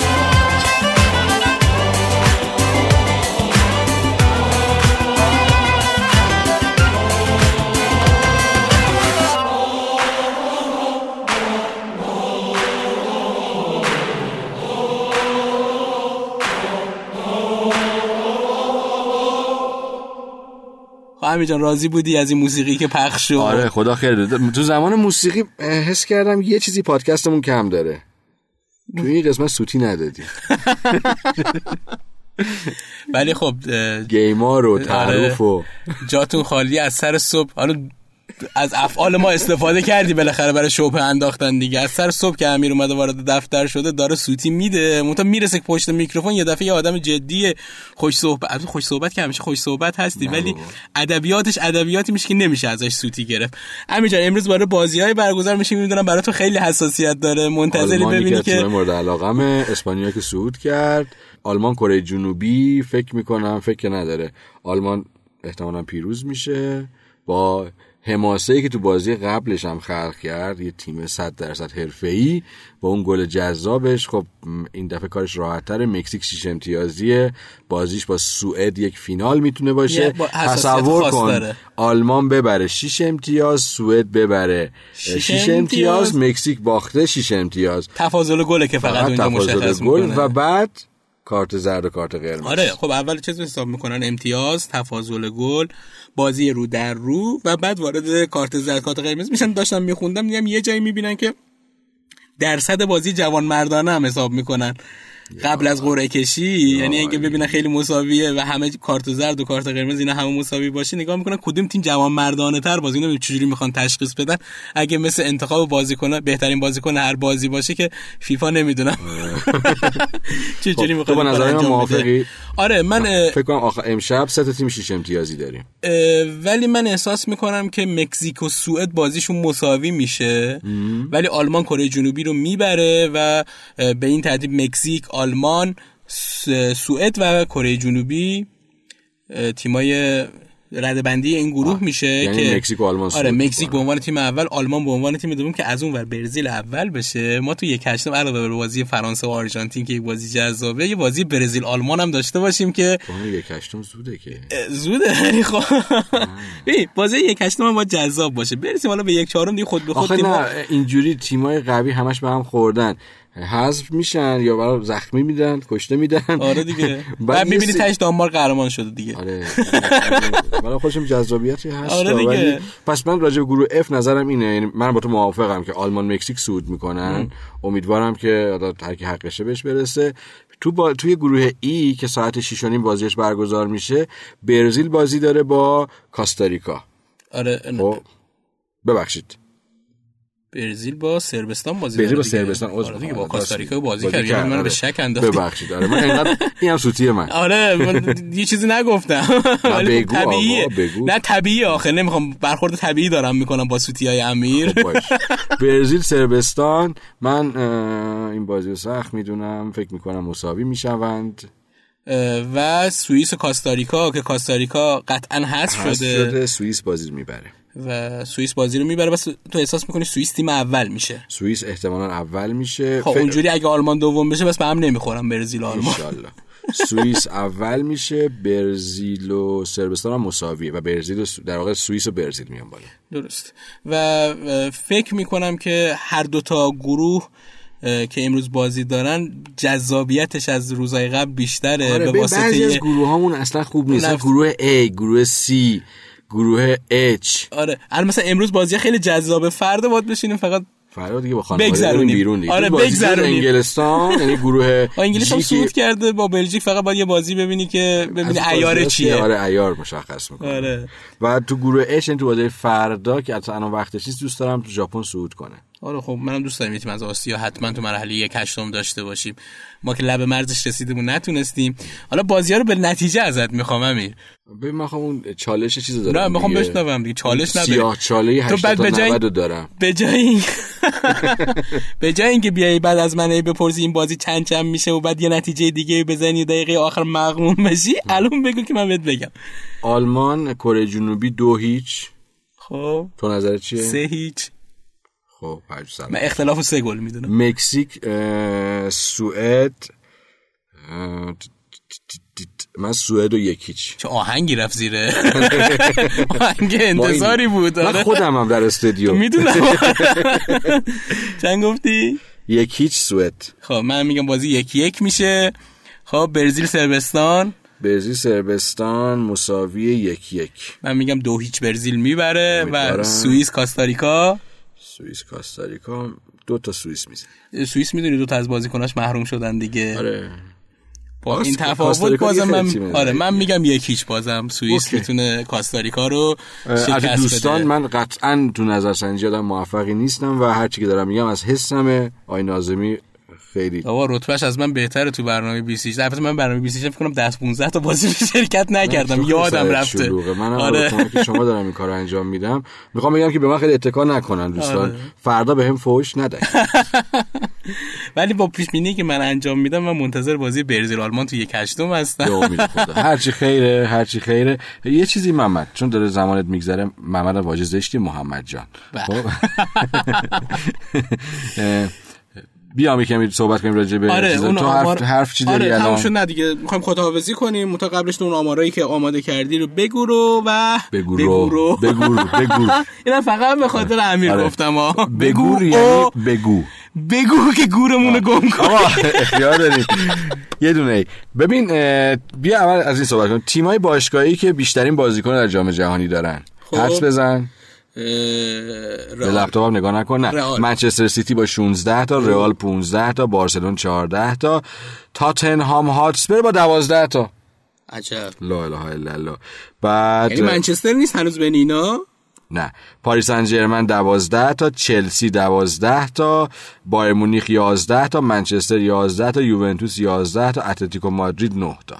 [SPEAKER 3] خب امیر جان راضی بودی از این موسیقی که پخش شد؟
[SPEAKER 4] آره خدا خیر. تو زمان موسیقی حس کردم یه چیزی پادکستمون کم داره. تو این قسمت سوتی ندادی.
[SPEAKER 3] ولی خب اه،
[SPEAKER 4] گیمار و تعارف و
[SPEAKER 3] جاتون خالی از سر صبح. حالا از افعال ما استفاده کردی بالاخره برای شبه انداختن دیگه. از سر صبح که امیر اومده وارد دفتر شده داره سوتی میده. منتها می‌رسه که پشت میکروفون یه دفعه یه آدم جدی خوش صحبت خوش صحبت که همیشه خوش صحبت هستی ولی ادبیاتش ادبیاتی میشه که نمیشه ازش سوتی گرفت. امیر جان امروز برای بازی های برگزار میشه می‌دونم برای تو خیلی حساسیت داره. منتظری ببینی
[SPEAKER 4] که مورد علاقمه. اسپانیا که صعود کرد. آلمان کره جنوبی فکر می‌کنم. فکر نداره. آلمان احتمالا پیروز میشه. با حماسه ای که تو بازی قبلش هم خلق کرد یه تیم 100 درصد حرفه‌ای با اون گل جذابش. خب این دفعه کارش راحت‌تر مکزیک شیش امتیازیه. بازیش با سوئد یک فینال می‌تونه باشه.
[SPEAKER 3] با حساسیت
[SPEAKER 4] تصور کن
[SPEAKER 3] داره.
[SPEAKER 4] آلمان ببره 6 امتیاز سوئد ببره.
[SPEAKER 3] شیش
[SPEAKER 4] 6
[SPEAKER 3] امتیاز.
[SPEAKER 4] امتیاز. مکزیک باخته 6 امتیاز.
[SPEAKER 3] تفاضل گله که فقط
[SPEAKER 4] فقط
[SPEAKER 3] اونجا مشخص
[SPEAKER 4] گل. و بعد کارت زرد و کارت قرمز.
[SPEAKER 3] آره خب اول چیز حساب می‌کنن؟ امتیاز تفاضل گل بازی رو در رو و بعد وارد کارت زرد کارت قرمز میشن. داشتم میخوندم دیدم یه جایی می‌بینن که درصد بازی جوان مردانه هم حساب می‌کنن. قبل از قرعه کشی یعنی اینکه ببینن خیلی مساویه و همه کارت زرد و کارت قرمز اینا همه مساوی باشه نگاه می‌کنن کدوم تیم جوان مردانه تر بازی اینو چجوری می‌خوان تشخیص بدن. اگه مثل انتخاب بازیکن بهترین بازیکن هر بازی باشه که فیفا نمی‌دونم. چجوری
[SPEAKER 4] خب،
[SPEAKER 3] می‌خواد
[SPEAKER 4] تو با نظر من موافقی؟
[SPEAKER 3] آره من
[SPEAKER 4] فکر کنم آخر امشب سه تا تیم 6 امتیازی داریم.
[SPEAKER 3] ولی من احساس می‌کنم که مکزیک و سوئد بازیشون مساوی میشه ولی آلمان کره جنوبی رو می‌بره و به این ترتیب مکزیک آلمان سوئد و کره جنوبی تیمای رده بندی این گروه میشه
[SPEAKER 4] یعنی
[SPEAKER 3] که
[SPEAKER 4] مکزیک و آلمان
[SPEAKER 3] آره مکزیک به. عنوان تیم اول آلمان به عنوان تیم دوم که از اون ور برزیل اول بشه. ما تو یک هشتم علاوه بر بازی فرانسه و آرژانتین که یک بازی جذابه یه بازی برزیل آلمان هم داشته باشیم که
[SPEAKER 4] اون یک هشتم زوده که.
[SPEAKER 3] زوده ولی خب ببین بازی یک هشتم باید جذاب باشه. برسیم حالا به یک چهارم دیگه خود به خود تیم
[SPEAKER 4] اینجوری تیمای قوی همش به هم خوردن. حذف میشن یا برای زخمی میدن کشته میدن.
[SPEAKER 3] آره دیگه.
[SPEAKER 4] بعد
[SPEAKER 3] می‌بینی
[SPEAKER 4] سری-
[SPEAKER 3] تاش دانمارک قهرمان شده دیگه.
[SPEAKER 4] آره. برای خودشم جذابیتی هست
[SPEAKER 3] آره
[SPEAKER 4] ولی
[SPEAKER 3] دیگه.
[SPEAKER 4] پس من راجع به گروه F نظرم اینه یعنی من با تو موافقم که آلمان مکزیک سود می‌کنن. امیدوارم که هر کی حقشه بهش برسه. تو با... توی گروه ای که ساعت 6 و نیم بازیش برگزار میشه برزیل بازی داره با کاستاریکا.
[SPEAKER 3] آره
[SPEAKER 4] خب؟ ببخشید.
[SPEAKER 3] برزیل با سربستان بازی
[SPEAKER 4] برزیل با. سربستان عذر
[SPEAKER 3] آره دیگه. با کاستاریکا بازی کرد. یعنی من
[SPEAKER 4] آره.
[SPEAKER 3] به شک انداختی
[SPEAKER 4] ببخشید. آره من اینقدر این هم سوتی من.
[SPEAKER 3] آره من یه چیزی نگفتم. ولی
[SPEAKER 4] آقا،
[SPEAKER 3] طبیعیه. نه طبیعیه آخه. نمی‌خوام برخورد طبیعی دارم می‌کنم با سوتی های امیر.
[SPEAKER 4] خب. برزیل سربستان. من این بازی رو سخت می‌دونم. فکر می‌کنم مساوی می‌شوند.
[SPEAKER 3] و سوئیس و کاستاریکا که کاستاریکا قطعا حذف
[SPEAKER 4] حذف
[SPEAKER 3] شده.
[SPEAKER 4] شده. سوئیس بازی می‌بره.
[SPEAKER 3] و سوئیس بازی رو می‌بره. بس تو احساس می‌کنی سوئیس تیم اول میشه؟
[SPEAKER 4] سوئیس احتمالا اول میشه.
[SPEAKER 3] خب اونجوری اگه آلمان دوم بشه بس به هم نمی‌خورم برزیل و آلمان.
[SPEAKER 4] سوئیس اول میشه برزیل و سربستان هم مساویه و برزیل و در واقع سوئیس و برزیل میان بالا.
[SPEAKER 3] درست. و فکر می‌کنم که هر دوتا گروه که امروز بازی دارن جذابیتش از روزای قبل بیشتره
[SPEAKER 4] آره
[SPEAKER 3] به
[SPEAKER 4] به بعضی از
[SPEAKER 3] واسطه
[SPEAKER 4] گروه هامون اصلا خوب نیست. گروه A گروه C گروه H.
[SPEAKER 3] آره. الان مثلا امروز بازی خیلی جذابه. فردا باید بشینیم فقط
[SPEAKER 4] فردا دیگه با خانواده بیرون دیگه.
[SPEAKER 3] آره، بگذرونیم.
[SPEAKER 4] انگلستان یعنی گروه
[SPEAKER 3] با انگلیس هم صعود کرده. با بلژیک فقط باید یه بازی ببینی که ببینی
[SPEAKER 4] بازی
[SPEAKER 3] چیه.
[SPEAKER 4] آره ایار مشخص می‌کنه.
[SPEAKER 3] آره.
[SPEAKER 4] و تو گروه اچ تو بازی فردا که الان وقتش نیست دوست دارم تو ژاپن صعود کنه.
[SPEAKER 3] آره خب منم دوست دارم یه تیم از آسیا حتما تو مرحله یک هشتم داشته باشیم. ما که لب مرزش رسیدیم و نتونستیم. حالا بازی ها رو به نتیجه ازت می‌خوام امیر.
[SPEAKER 4] ببین من خواهم اون چالش چیزو دارم
[SPEAKER 3] نه می‌خوام. بشنوم دیگه. چالش نداری.
[SPEAKER 4] سیاه چاله
[SPEAKER 3] تو
[SPEAKER 4] 80
[SPEAKER 3] بعد
[SPEAKER 4] تا
[SPEAKER 3] به جای
[SPEAKER 4] 90 رو دارم.
[SPEAKER 3] به جای به جای اینکه بیای بعد از من بپرسی این بازی چند چند میشه و بعد یه نتیجه دیگه بزنی دقیقه آخر مغموم بشی الان بگو که من بهت بگم.
[SPEAKER 4] آلمان کره جنوبی دو هیچ.
[SPEAKER 3] خب.
[SPEAKER 4] تو نظر چیه؟
[SPEAKER 3] سه هیچ.
[SPEAKER 4] خب.
[SPEAKER 3] من اختلاف سه گل می‌دونم.
[SPEAKER 4] مکزیک سوئد من سوئد و یک هیچ.
[SPEAKER 3] چه آهنگی رفت زیره آهنگ انتظاری بود.
[SPEAKER 4] من
[SPEAKER 3] آره.
[SPEAKER 4] خودم هم در استودیو.
[SPEAKER 3] می‌دونم. چند گفتی؟
[SPEAKER 4] یک هیچ سوئد.
[SPEAKER 3] خب من میگم بازی یکی یک میشه. خب برزیل سربستان.
[SPEAKER 4] برزیل سربستان مساوی یک یک.
[SPEAKER 3] من میگم دو هیچ برزیل می‌بره و. سوئیس کاستاریکا.
[SPEAKER 4] سوئیس کاستاریکا دو تا سوئیس میزن
[SPEAKER 3] سوئیس می‌دونی دو تا از بازیکناش محروم شدن دیگه.
[SPEAKER 4] آره.
[SPEAKER 3] با این تفاوت بازم من آره. من میگم یک هیچ بازم سوئیس. می‌تونه کاستاریکا رو
[SPEAKER 4] از
[SPEAKER 3] شکست
[SPEAKER 4] دوستان
[SPEAKER 3] بده.
[SPEAKER 4] من قطعا تو نظرسنجی آدم موفقی نیستم و هرچی که دارم میگم از حسمه. آی نازمی خیلی.
[SPEAKER 3] بابا رتبهش از من بهتره تو برنامه 26 البته من برنامه 26 فکر کنم 10 15 تا بازی به شرکت نکردم. یادم رفته.
[SPEAKER 4] شلوغه. منم
[SPEAKER 3] آره.
[SPEAKER 4] که شما دارم این کار رو انجام میدم. می‌خوام بگم که به من خیلی اتکا نکنن دوستان.
[SPEAKER 3] آره.
[SPEAKER 4] فردا به هم فوش ندهید
[SPEAKER 3] ولی با پیش بینی که من انجام میدم من منتظر بازی برزیل آلمان تو یک هشتم
[SPEAKER 4] به
[SPEAKER 3] هستم
[SPEAKER 4] خدا. هرچی خیره هرچی خیره. یه چیزی محمد چون داره زمانت میگذره محمد واژه زشتی محمد جان.
[SPEAKER 3] بله.
[SPEAKER 4] خب؟ بیام یکم صحبت کنیم راجع به
[SPEAKER 3] آره. اون
[SPEAKER 4] تو
[SPEAKER 3] آمار...
[SPEAKER 4] حرف, حرف چی داری
[SPEAKER 3] آره
[SPEAKER 4] الان
[SPEAKER 3] نه دیگه می‌خوایم خداحافظی کنیم. متا قبلش اون آمارایی که آماده کردی رو بگو رو و
[SPEAKER 4] بگو رو. بگو رو بگو.
[SPEAKER 3] اینا فقط به خاطر امیر
[SPEAKER 4] آره.
[SPEAKER 3] گفتم ها
[SPEAKER 4] بگو
[SPEAKER 3] بگو
[SPEAKER 4] یعنی بگو.
[SPEAKER 3] بگو که گورمون رو گم کن
[SPEAKER 4] آقا اختیار داریم. یه دونه ای. ببین بیا اول از این صحبت کنیم. تیمای باشگاهی که بیشترین بازیکن در جام جهانی دارن.
[SPEAKER 3] خب.
[SPEAKER 4] حدس بزن. به
[SPEAKER 3] رئال.
[SPEAKER 4] لپتاپم نگاه نکن نه. منچستر سیتی با 16 تا رئال 15 تا بارسلون 14 تا تاتنهام هاتسپر با 12 تا.
[SPEAKER 3] عجب.
[SPEAKER 4] لا اله الا الله. بعد
[SPEAKER 3] یعنی منچستر نیست هنوز بین اینا؟
[SPEAKER 4] نه. پاریس سن ژرمن 12 تا چلسی 12 تا بایر مونیخ 11 تا منچستر 11 تا یوونتوس 11 تا اتلتیکو مادرید 9 تا.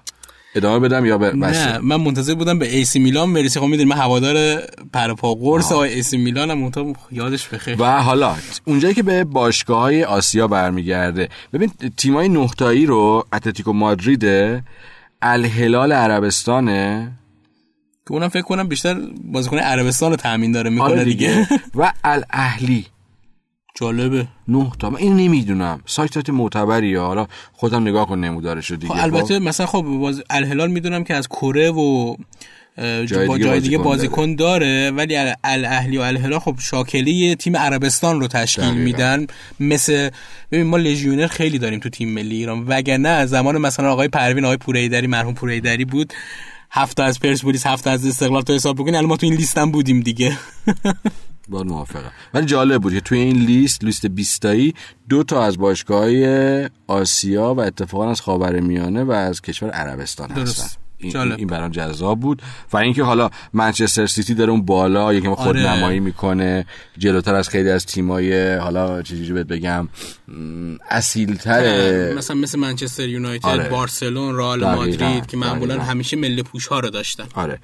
[SPEAKER 4] ادامه بدم یا ب-
[SPEAKER 3] نه من منتظر بودم به AC Milan برسی خب می‌دونی من هوادار پرپا قرص آقای AC Milan هم یادش بخیر.
[SPEAKER 4] و حالا اونجایی که به باشگاه های آسیا برمیگرده ببین تیمای نه تایی رو اتلتیکو مادرید الهلال عربستانه.
[SPEAKER 3] که اونم فکر کنم بیشتر بازیکن عربستان رو تامین داره می‌کنه
[SPEAKER 4] آره
[SPEAKER 3] دیگه.
[SPEAKER 4] دیگه. و الاهلی.
[SPEAKER 3] جالبه.
[SPEAKER 4] نه تا. من این نمی‌دونم. سایت سایت معتبریه حالا خودم نگاه کن نمودارش رو دیگه
[SPEAKER 3] خب البته مثلا خب باز الهلال می‌دونم که از کره و
[SPEAKER 4] جای
[SPEAKER 3] با
[SPEAKER 4] دیگه
[SPEAKER 3] جای دیگه
[SPEAKER 4] بازیکن
[SPEAKER 3] بازیکن داره ولی ال- الاهلی و الهلال خب شاکله تیم عربستان رو تشکیل. میدن. مثل ببین ما لژیونر خیلی داریم تو تیم ملی ایران. وگرنه زمان مثلا آقای پروین آقای پوریدری مرحوم پوریدری بود. هفته از پرسپولیس هفته از استقلال تو حساب بکنی الان ما تو این لیست هم بودیم دیگه.
[SPEAKER 4] با موافقم ولی جالب بود که توی این لیست لیست 20 تایی دو تا از باشگاه آسیا و اتفاقا از خاورمیانه و از کشور عربستان
[SPEAKER 3] درست.
[SPEAKER 4] هستن
[SPEAKER 3] جالب.
[SPEAKER 4] این برام جذاب بود و اینکه حالا منچستر سیتی داره اون بالا یکم خود
[SPEAKER 3] آره.
[SPEAKER 4] نمایی می‌کنه جلوتر از خیلی از تیمای حالا چجوری بهت بگم اصیلتره
[SPEAKER 3] مثلا مثل منچستر یونایتد
[SPEAKER 4] آره.
[SPEAKER 3] بارسلون رئال. مادرید که معمولا. همیشه ملی پوش ها رو داشتن
[SPEAKER 4] آره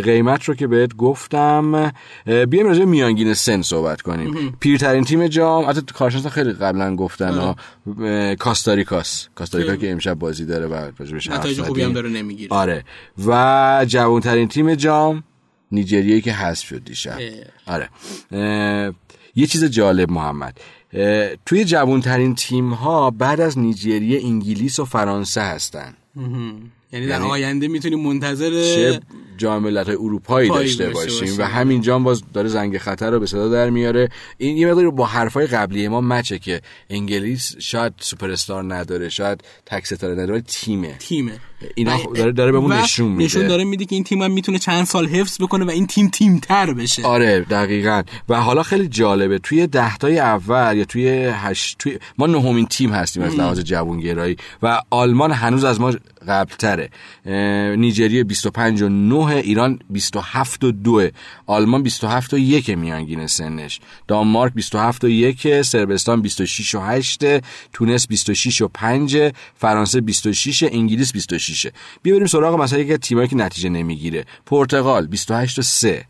[SPEAKER 4] قیمت رو که بهت گفتم بیایم راجع میانگین سن صحبت کنیم پیرترین تیم جام حتی کارشناسا خیلی قبلا گفتن اه، کاستاریکاس کاستاریکا که امشب بازی داره و حرف
[SPEAKER 3] نتایج خوبی. هم داره نمی‌گیره
[SPEAKER 4] آره. و جوانترین تیم جام نیجریه که حذف شد دیشب. آره. یه چیز جالب محمد. توی جوانترین تیم ها بعد از نیجریه انگلیس و فرانسه هستن.
[SPEAKER 3] یعنی در
[SPEAKER 4] یعنی-
[SPEAKER 3] آینده می‌تونیم منتظر
[SPEAKER 4] چه جام ملت‌های اروپایی
[SPEAKER 3] پایی
[SPEAKER 4] داشته باشیم
[SPEAKER 3] باشیم.
[SPEAKER 4] و همین جام باز داره زنگ خطر رو به صدا در میاره. این یه مقداری با حرفای قبلی ما مچه که انگلیس شاید سوپر استار نداره شاید تک ستاره نداره تیمه.
[SPEAKER 3] تیمه.
[SPEAKER 4] اینا خب داره داره بهمون نشون میده.
[SPEAKER 3] نشون داره میده که این تیم هم می‌تونه چند سال حفظ بکنه و این تیم تیم تر بشه.
[SPEAKER 4] آره دقیقا. و حالا خیلی جالبه توی دهتای اول یا توی هشت توی ما نهمین تیم هستیم از لحاظ جوانگرایی و آلمان هنوز از ما قبل تره نیجریه 25 و 9 ایران 27 و 2 آلمان 27 و 1 میانگین سنش. دانمارک 27 و 1 سربستان 26 و 8 تونس 26 و 5 فرانسه 26 انگلیس 26 بیا بریم سراغ مثلا یک تیمایی که نتیجه نمی‌گیره. پرتغال 28 و 3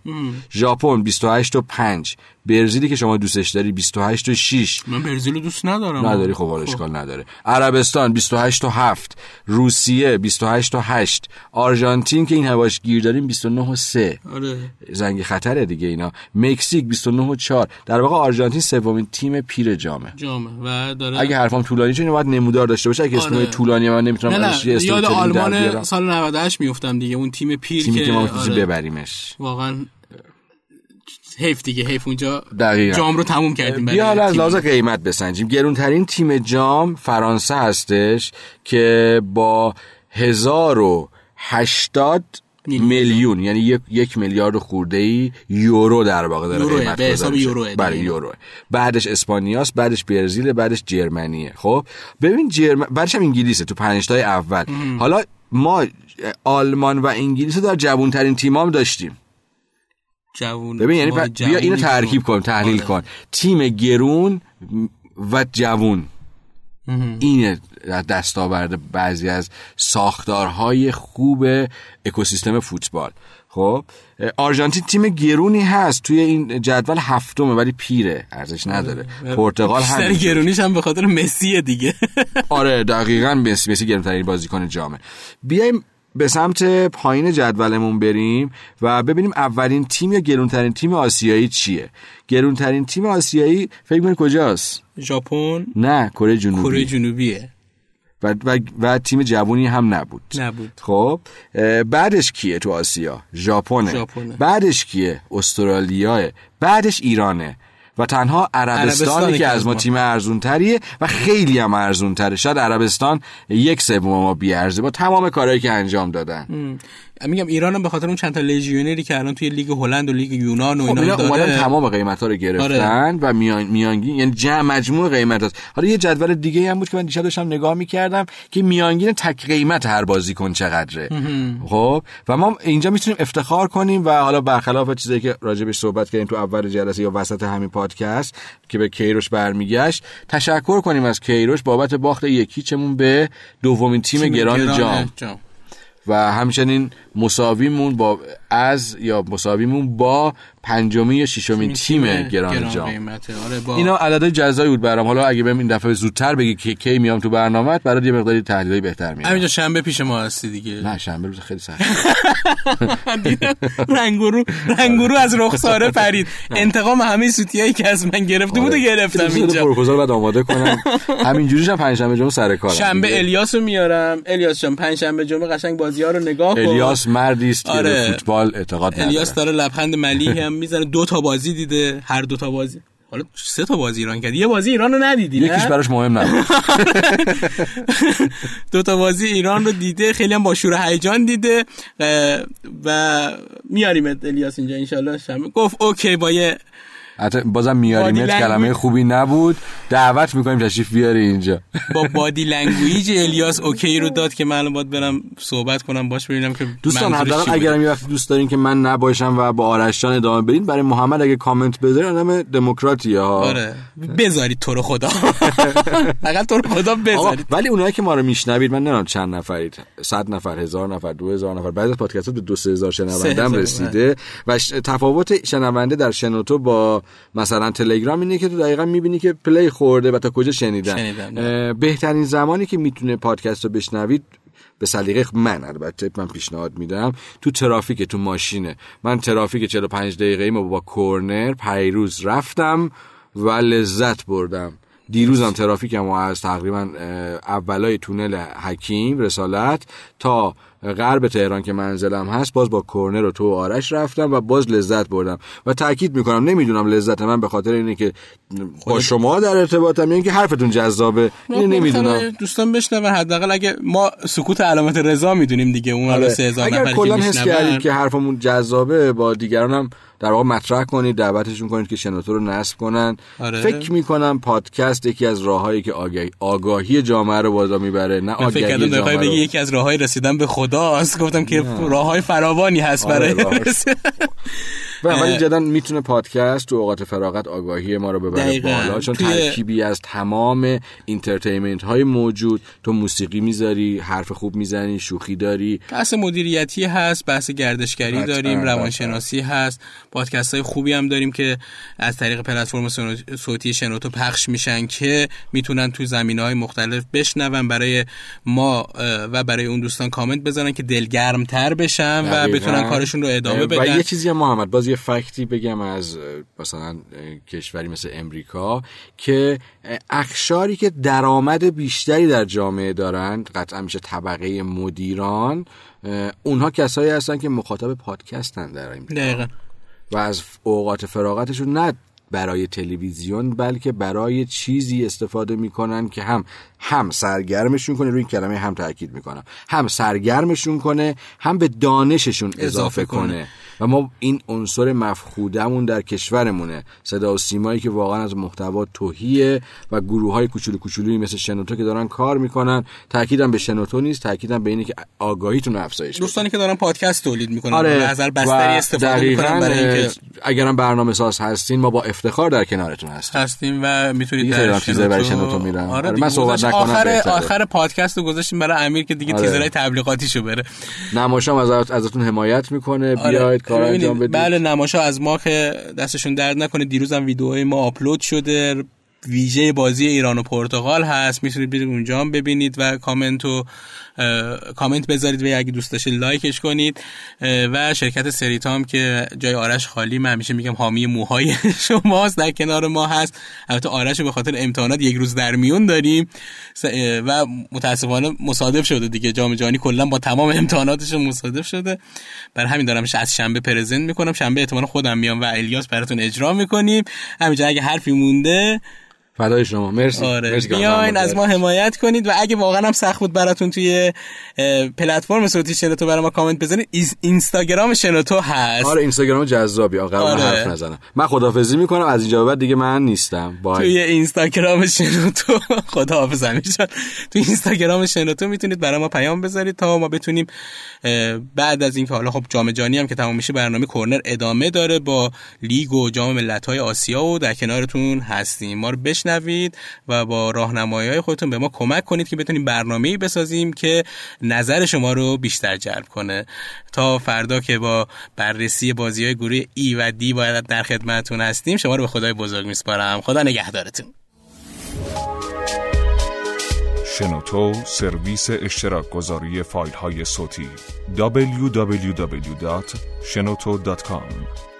[SPEAKER 4] ژاپن 28 و 5 برزیلی که شما دوستش داری 28 و 6
[SPEAKER 3] من برزیل رو دوست ندارم.
[SPEAKER 4] نداری؟ خب حالا اشکال نداره. عربستان 28 تا 7 روسیه 28 تا 8 آرژانتین که این هواش گیر داریم 29 و 3
[SPEAKER 3] آره.
[SPEAKER 4] زنگ خطره دیگه اینا. مکزیک 29 و 4 در واقع آرژانتین سومین تیم پیر جامه.
[SPEAKER 3] جامه. و داره
[SPEAKER 4] اگه حرفام طولانی شد باید نمودار داشته باشه. اگه اسم
[SPEAKER 3] آره.
[SPEAKER 4] طولانی من نمی‌تونم
[SPEAKER 3] نه نه. یاد آلمان. سال 98 میفتم دیگه اون تیم پیر
[SPEAKER 4] تیمی
[SPEAKER 3] که
[SPEAKER 4] که ما
[SPEAKER 3] آره،
[SPEAKER 4] ببریمش
[SPEAKER 3] واقعا حیف دیگه حیف اونجا
[SPEAKER 4] دقیقاً.
[SPEAKER 3] جام رو تموم کردیم
[SPEAKER 4] بیا حالا از. لحاظ قیمت بسنجیم گرونترین تیم جام فرانسه هستش که با 1080
[SPEAKER 3] میلیون.
[SPEAKER 4] میلیون یعنی یک, یک میلیارد خورده ای یورو در واقع داره
[SPEAKER 3] یوروه،
[SPEAKER 4] قیمت
[SPEAKER 3] به حساب دیگه.
[SPEAKER 4] بله یوروه. بعدش اسپانیاست بعدش برزیل بعدش جرمنیه. خب ببین جرمن بعدش هم انگلیسه تو پنج تای اول حالا ما آلمان و انگلیس رو در جوانترین تیمام داشتیم.
[SPEAKER 3] جوون
[SPEAKER 4] ببین یعنی بیا اینو ترکیب
[SPEAKER 3] کن.
[SPEAKER 4] کن تحلیل
[SPEAKER 3] آره.
[SPEAKER 4] کن. تیم گرون و جوون. اینه دستاورد بعضی از ساختارهای خوب اکوسیستم فوتبال. خب آرژانتین تیم گرونی هست توی این جدول هفتمه ولی پیره ارزش نداره. پرتغال
[SPEAKER 3] بیشتر
[SPEAKER 4] هم
[SPEAKER 3] گرونیش هم به خاطر مسیه دیگه.
[SPEAKER 4] آره دقیقا مسی مسی گرونترین بازیکن جامه بیایم به سمت پایین جدولمون بریم و ببینیم اولین تیم یا گرونترین تیم آسیایی چیه. گرونترین تیم آسیایی فکر کنید کجاست؟
[SPEAKER 3] ژاپن؟
[SPEAKER 4] نه کره جنوبی.
[SPEAKER 3] کره جنوبیه.
[SPEAKER 4] و, و, و تیم جوونی هم نبود.
[SPEAKER 3] نبود.
[SPEAKER 4] خب بعدش کیه تو آسیا؟ ژاپنه.
[SPEAKER 3] ژاپنه.
[SPEAKER 4] بعدش کیه؟ استرالیاه. بعدش ایرانه. و تنها عربستانی که از ما تیم ارزون تریه و خیلی هم ارزون تره شاید عربستان یک سوم ما بیارزه با تمام کارهایی که انجام دادن.
[SPEAKER 3] میگم ایران هم به خاطر اون چند تا لژیونری که الان توی لیگ هلند و لیگ یونان و
[SPEAKER 4] خب
[SPEAKER 3] اینا
[SPEAKER 4] اومدن
[SPEAKER 3] داره.
[SPEAKER 4] تمام قیمت ها رو گرفتن و میان میانگین یعنی جمع مجموع قیمت هست حالا یه جدول دیگه هم بود که من دیشب داشتم نگاه می‌کردم که میانگین تک قیمت هر بازیکن چقدره. خب؟ و ما اینجا می‌تونیم افتخار کنیم و حالا برخلاف چیزایی که راجبش صحبت کردیم تو اول جلسه یا وسط همین پادکست که به کیروش برمیگشت تشکر کنیم از کیروش بابت باخت یکی چمون به دومین تیم,
[SPEAKER 3] تیم
[SPEAKER 4] گران
[SPEAKER 3] گران
[SPEAKER 4] جام.
[SPEAKER 3] جام.
[SPEAKER 4] و همچنین مساویمون با از یا مساویمون با پنجمی یا ششمین تیم گران جام
[SPEAKER 3] قیمته. آره با
[SPEAKER 4] اینا عدد جزایی بود برام. حالا اگه بهم این دفعه زودتر بگی که کی میام تو برنامه برای یه مقداری تحلیلای بهتر میاد
[SPEAKER 3] همینجا شنبه پیش ما هستی دیگه.
[SPEAKER 4] نه شنبه روز خیلی سخت.
[SPEAKER 3] رنگورو رنگورو از رخساره پرید. انتقام همه سوتیایی که از من گرفته بود و گرفتم اینجا.
[SPEAKER 4] پروپوزال بعد آماده کنم. همینجوریش هم پنجشنبه جمعه سر کارم
[SPEAKER 3] شنبه الیاس رو میارم. الیاس جان پنج شنبه جمعه قشنگ بازی ها رو نگاه کن.
[SPEAKER 4] الیاس مردی است که
[SPEAKER 3] آره.
[SPEAKER 4] به فوتبال اعتقاد
[SPEAKER 3] الیاس
[SPEAKER 4] نداره
[SPEAKER 3] داره لبخند ملیحی هم می‌زنه دو تا بازی دیده هر دو تا بازی. حالا سه تا بازی ایران کرد. یه بازی ایران رو ندیدی نه؟
[SPEAKER 4] یکیش براش مهم نبود.
[SPEAKER 3] دو تا بازی ایران رو دیده خیلی هم با شور هیجان دیده و میاریم الیاس اینجا انشالله. شنبه گفت OK با یه
[SPEAKER 4] حتی بازم میاریمت
[SPEAKER 3] بادی
[SPEAKER 4] کلمه. خوبی نبود. دعوت می‌کنیم تشریف بیاری اینجا.
[SPEAKER 3] با body language الیاس OK رو داد که من باید برم صحبت کنم باش ببینم که
[SPEAKER 4] دوستان حداقل
[SPEAKER 3] بوده.
[SPEAKER 4] اگرم یه وقتی دوست دارین که من نباشم و با آرش جان ادامه بدین برای محمد اگه کامنت بذارین آدم دموکراتیه ها.
[SPEAKER 3] آره. بذارید تو رو خدا. فقط تو رو خدا بذارید.
[SPEAKER 4] ولی اونایی که ما رو میشنوید من نمی‌دونم چند نفرید. صد نفر هزار نفر دو هزار نفر. بعضی از پادکست به دو سه هزار شنونده هم
[SPEAKER 3] هزار،
[SPEAKER 4] رسیده و ش- تفاوت شنونده در شنوتو با مثلا تلگرام اینه که تو دقیقا می‌بینی که پلی خورده و تا کجا شنیدن.
[SPEAKER 3] شنیدن.
[SPEAKER 4] بهترین زمانی که می‌تونه پادکست رو بشنوید به سلیقه من البته من پیشنهاد میدم تو ترافیک تو ماشینه. من ترافیک 45 دقیقه ما با کورنر پیروز رفتم و لذت بردم. دیروزم ترافیکم از تقریبا اولای تونل حکیم رسالت تا غرب تهران که منزلم هست باز با کورنر و تو آرش رفتم و باز لذت بردم. و تاکید می‌کنم نمی‌دونم لذت من به خاطر اینه که با شما در ارتباطم یا اینکه حرفتون جذابه. اینو نمی‌دونم.
[SPEAKER 3] بالاخره دوستان بشنون حداقل اگه ما سکوت علامت رضا می‌دونیم دیگه اون حالا
[SPEAKER 4] آره.
[SPEAKER 3] 3000
[SPEAKER 4] اگر
[SPEAKER 3] نفر که
[SPEAKER 4] کلا حس کردید که حرفمون جذابه با دیگران هم در واقع مطرح کنید دعوتشون کنید که شنوتو رو نصب کنن.
[SPEAKER 3] آره.
[SPEAKER 4] فکر می‌کنم پادکست یکی از راههایی که آگاهی, آگاهی جامعه رو بالا می‌بره نه
[SPEAKER 3] من فکر
[SPEAKER 4] آگاهی
[SPEAKER 3] کردم
[SPEAKER 4] جامعه رو.
[SPEAKER 3] بگی یکی از راههای رسیدن به خداست. گفتم که راههای فراوانی هست
[SPEAKER 4] آره،
[SPEAKER 3] برای
[SPEAKER 4] ولی. جدا می‌تونه پادکست تو اوقات فراغت آگاهی ما رو ببره. بالا چون
[SPEAKER 3] توی-
[SPEAKER 4] ترکیبی از تمام entertainment های موجود تو موسیقی می‌ذاری حرف خوب می‌زنی شوخی داری
[SPEAKER 3] بحث مدیریتی هست بحث گردشگری
[SPEAKER 4] قطعاً،
[SPEAKER 3] داریم. روانشناسی هست پادکست های خوبی هم داریم که از طریق پلتفرم صوتی شنوتو پخش میشن که می‌تونن تو زمینه های مختلف بشنون برای ما و برای اون دوستان کامنت بزنن که دلگرمتر بشن و
[SPEAKER 4] دقیقاً.
[SPEAKER 3] بتونن کارشون رو ادامه
[SPEAKER 4] و
[SPEAKER 3] بدن
[SPEAKER 4] یه چیزی هم محمد باز یه فکتی بگم از مثلا کشوری مثل امریکا که اخشاری که درآمد بیشتری در جامعه دارند قطعا میشه طبقه مدیران اونها کسایی هستن که مخاطب پادکستن در امریکا
[SPEAKER 3] دقیقا
[SPEAKER 4] و از اوقات فراغتشون نه برای تلویزیون بلکه برای چیزی استفاده می‌کنن که هم هم سرگرمشون کنه روی این کلمه هم تاکید می‌کنم هم سرگرمشون کنه هم به دانششون اضافه,
[SPEAKER 3] اضافه
[SPEAKER 4] کنه.
[SPEAKER 3] کنه.
[SPEAKER 4] و ما این عنصر مفخودمون در کشورمونه صدا و سیمایی که واقعا از محتوا توهیه و گروه های کوچولو کوچولویی مثل شنوتو که دارن کار می‌کنن تاکیدم به شنوتو نیست تاکیدم به اینه که آگاهیتون افزایش.
[SPEAKER 3] دوستانی که دارن پادکست تولید می‌کنن
[SPEAKER 4] آره
[SPEAKER 3] از نظر بستری استفاده می‌کنن برای اینکه
[SPEAKER 4] اگرم برنامه ساز هستین ما با افتخار در کنارتون هستیم
[SPEAKER 3] هستیم و می‌تونید
[SPEAKER 4] هم چیزایی برای شنوتو میرن.
[SPEAKER 3] آره
[SPEAKER 4] آره، من صحبت نکنم
[SPEAKER 3] آخر
[SPEAKER 4] بهتره.
[SPEAKER 3] آخر پادکست رو گذاشتیم برای امیر که دیگه
[SPEAKER 4] آره.
[SPEAKER 3] تیزرهای تبلیغاتیشو بره
[SPEAKER 4] نماشام از ازتون حمایت می‌کنه
[SPEAKER 3] آره.
[SPEAKER 4] بیاید کار انجام بدید.
[SPEAKER 3] بله نماشا از ما که دستشون درد نکنه دیروز هم ویدیوهای ما آپلود شده. ویژه بازی ایران و پرتغال هست. می‌تونید برید اونجا هم ببینید و کامنت و کامنت بذارید و اگه دوست داشتید لایکش کنید و شرکت سریتام که جای آرش خالی من همیشه میگم حامی موهای شماست در کنار ما هست. البته آرش به خاطر امتحانات یک روز در میون داریم. و متاسفانه مصادف شده دیگه. جام جهانی کلا با تمام امتحاناتش مصادف شده. برای همین دارم از شنبه پرزنت می‌کنم. شنبه احتمال خودم میام و الیاس براتون اجرا می‌کنیم. همینجا اگه حرفی مونده
[SPEAKER 4] فدای شما. مرسی.
[SPEAKER 3] آره.
[SPEAKER 4] مرسی
[SPEAKER 3] بیاین از ما حمایت کنید و اگه واقعا هم سخت بود براتون توی پلتفرم صوتی شنوتو برای ما کامنت بزنید ایز- اینستاگرام شنوتو هست.
[SPEAKER 4] آره اینستاگرام جذابی. آقا
[SPEAKER 3] آره.
[SPEAKER 4] حرف نزنم. من خدافظی می‌کنم. از اینجا بعد دیگه من نیستم. بای.
[SPEAKER 3] توی اینستاگرام شنوتو. خدا حافظ همیشه توی اینستاگرام شنوتو می‌تونید برای ما پیام بذارید تا ما بتونیم بعد از اینکه حالا خب جام جهانی هم که تمام میشه برنامه کورنر ادامه داره با لیگ و جام ملت‌های آسیا و در کنارتون هستیم. ما رو بشنوید و با راهنمایی های خودتون به ما کمک کنید که بتونیم برنامه‌ای بسازیم که نظر شما رو بیشتر جلب کنه. تا فردا که با بررسی بازی های گروه ای و دی باید در خدمتتون هستیم شما رو به خدای بزرگ میسپارم. خدا نگهدارتون.
[SPEAKER 9] شنوتو سرویس اشتراک گذاری فایل های صوتی www.shenoto.com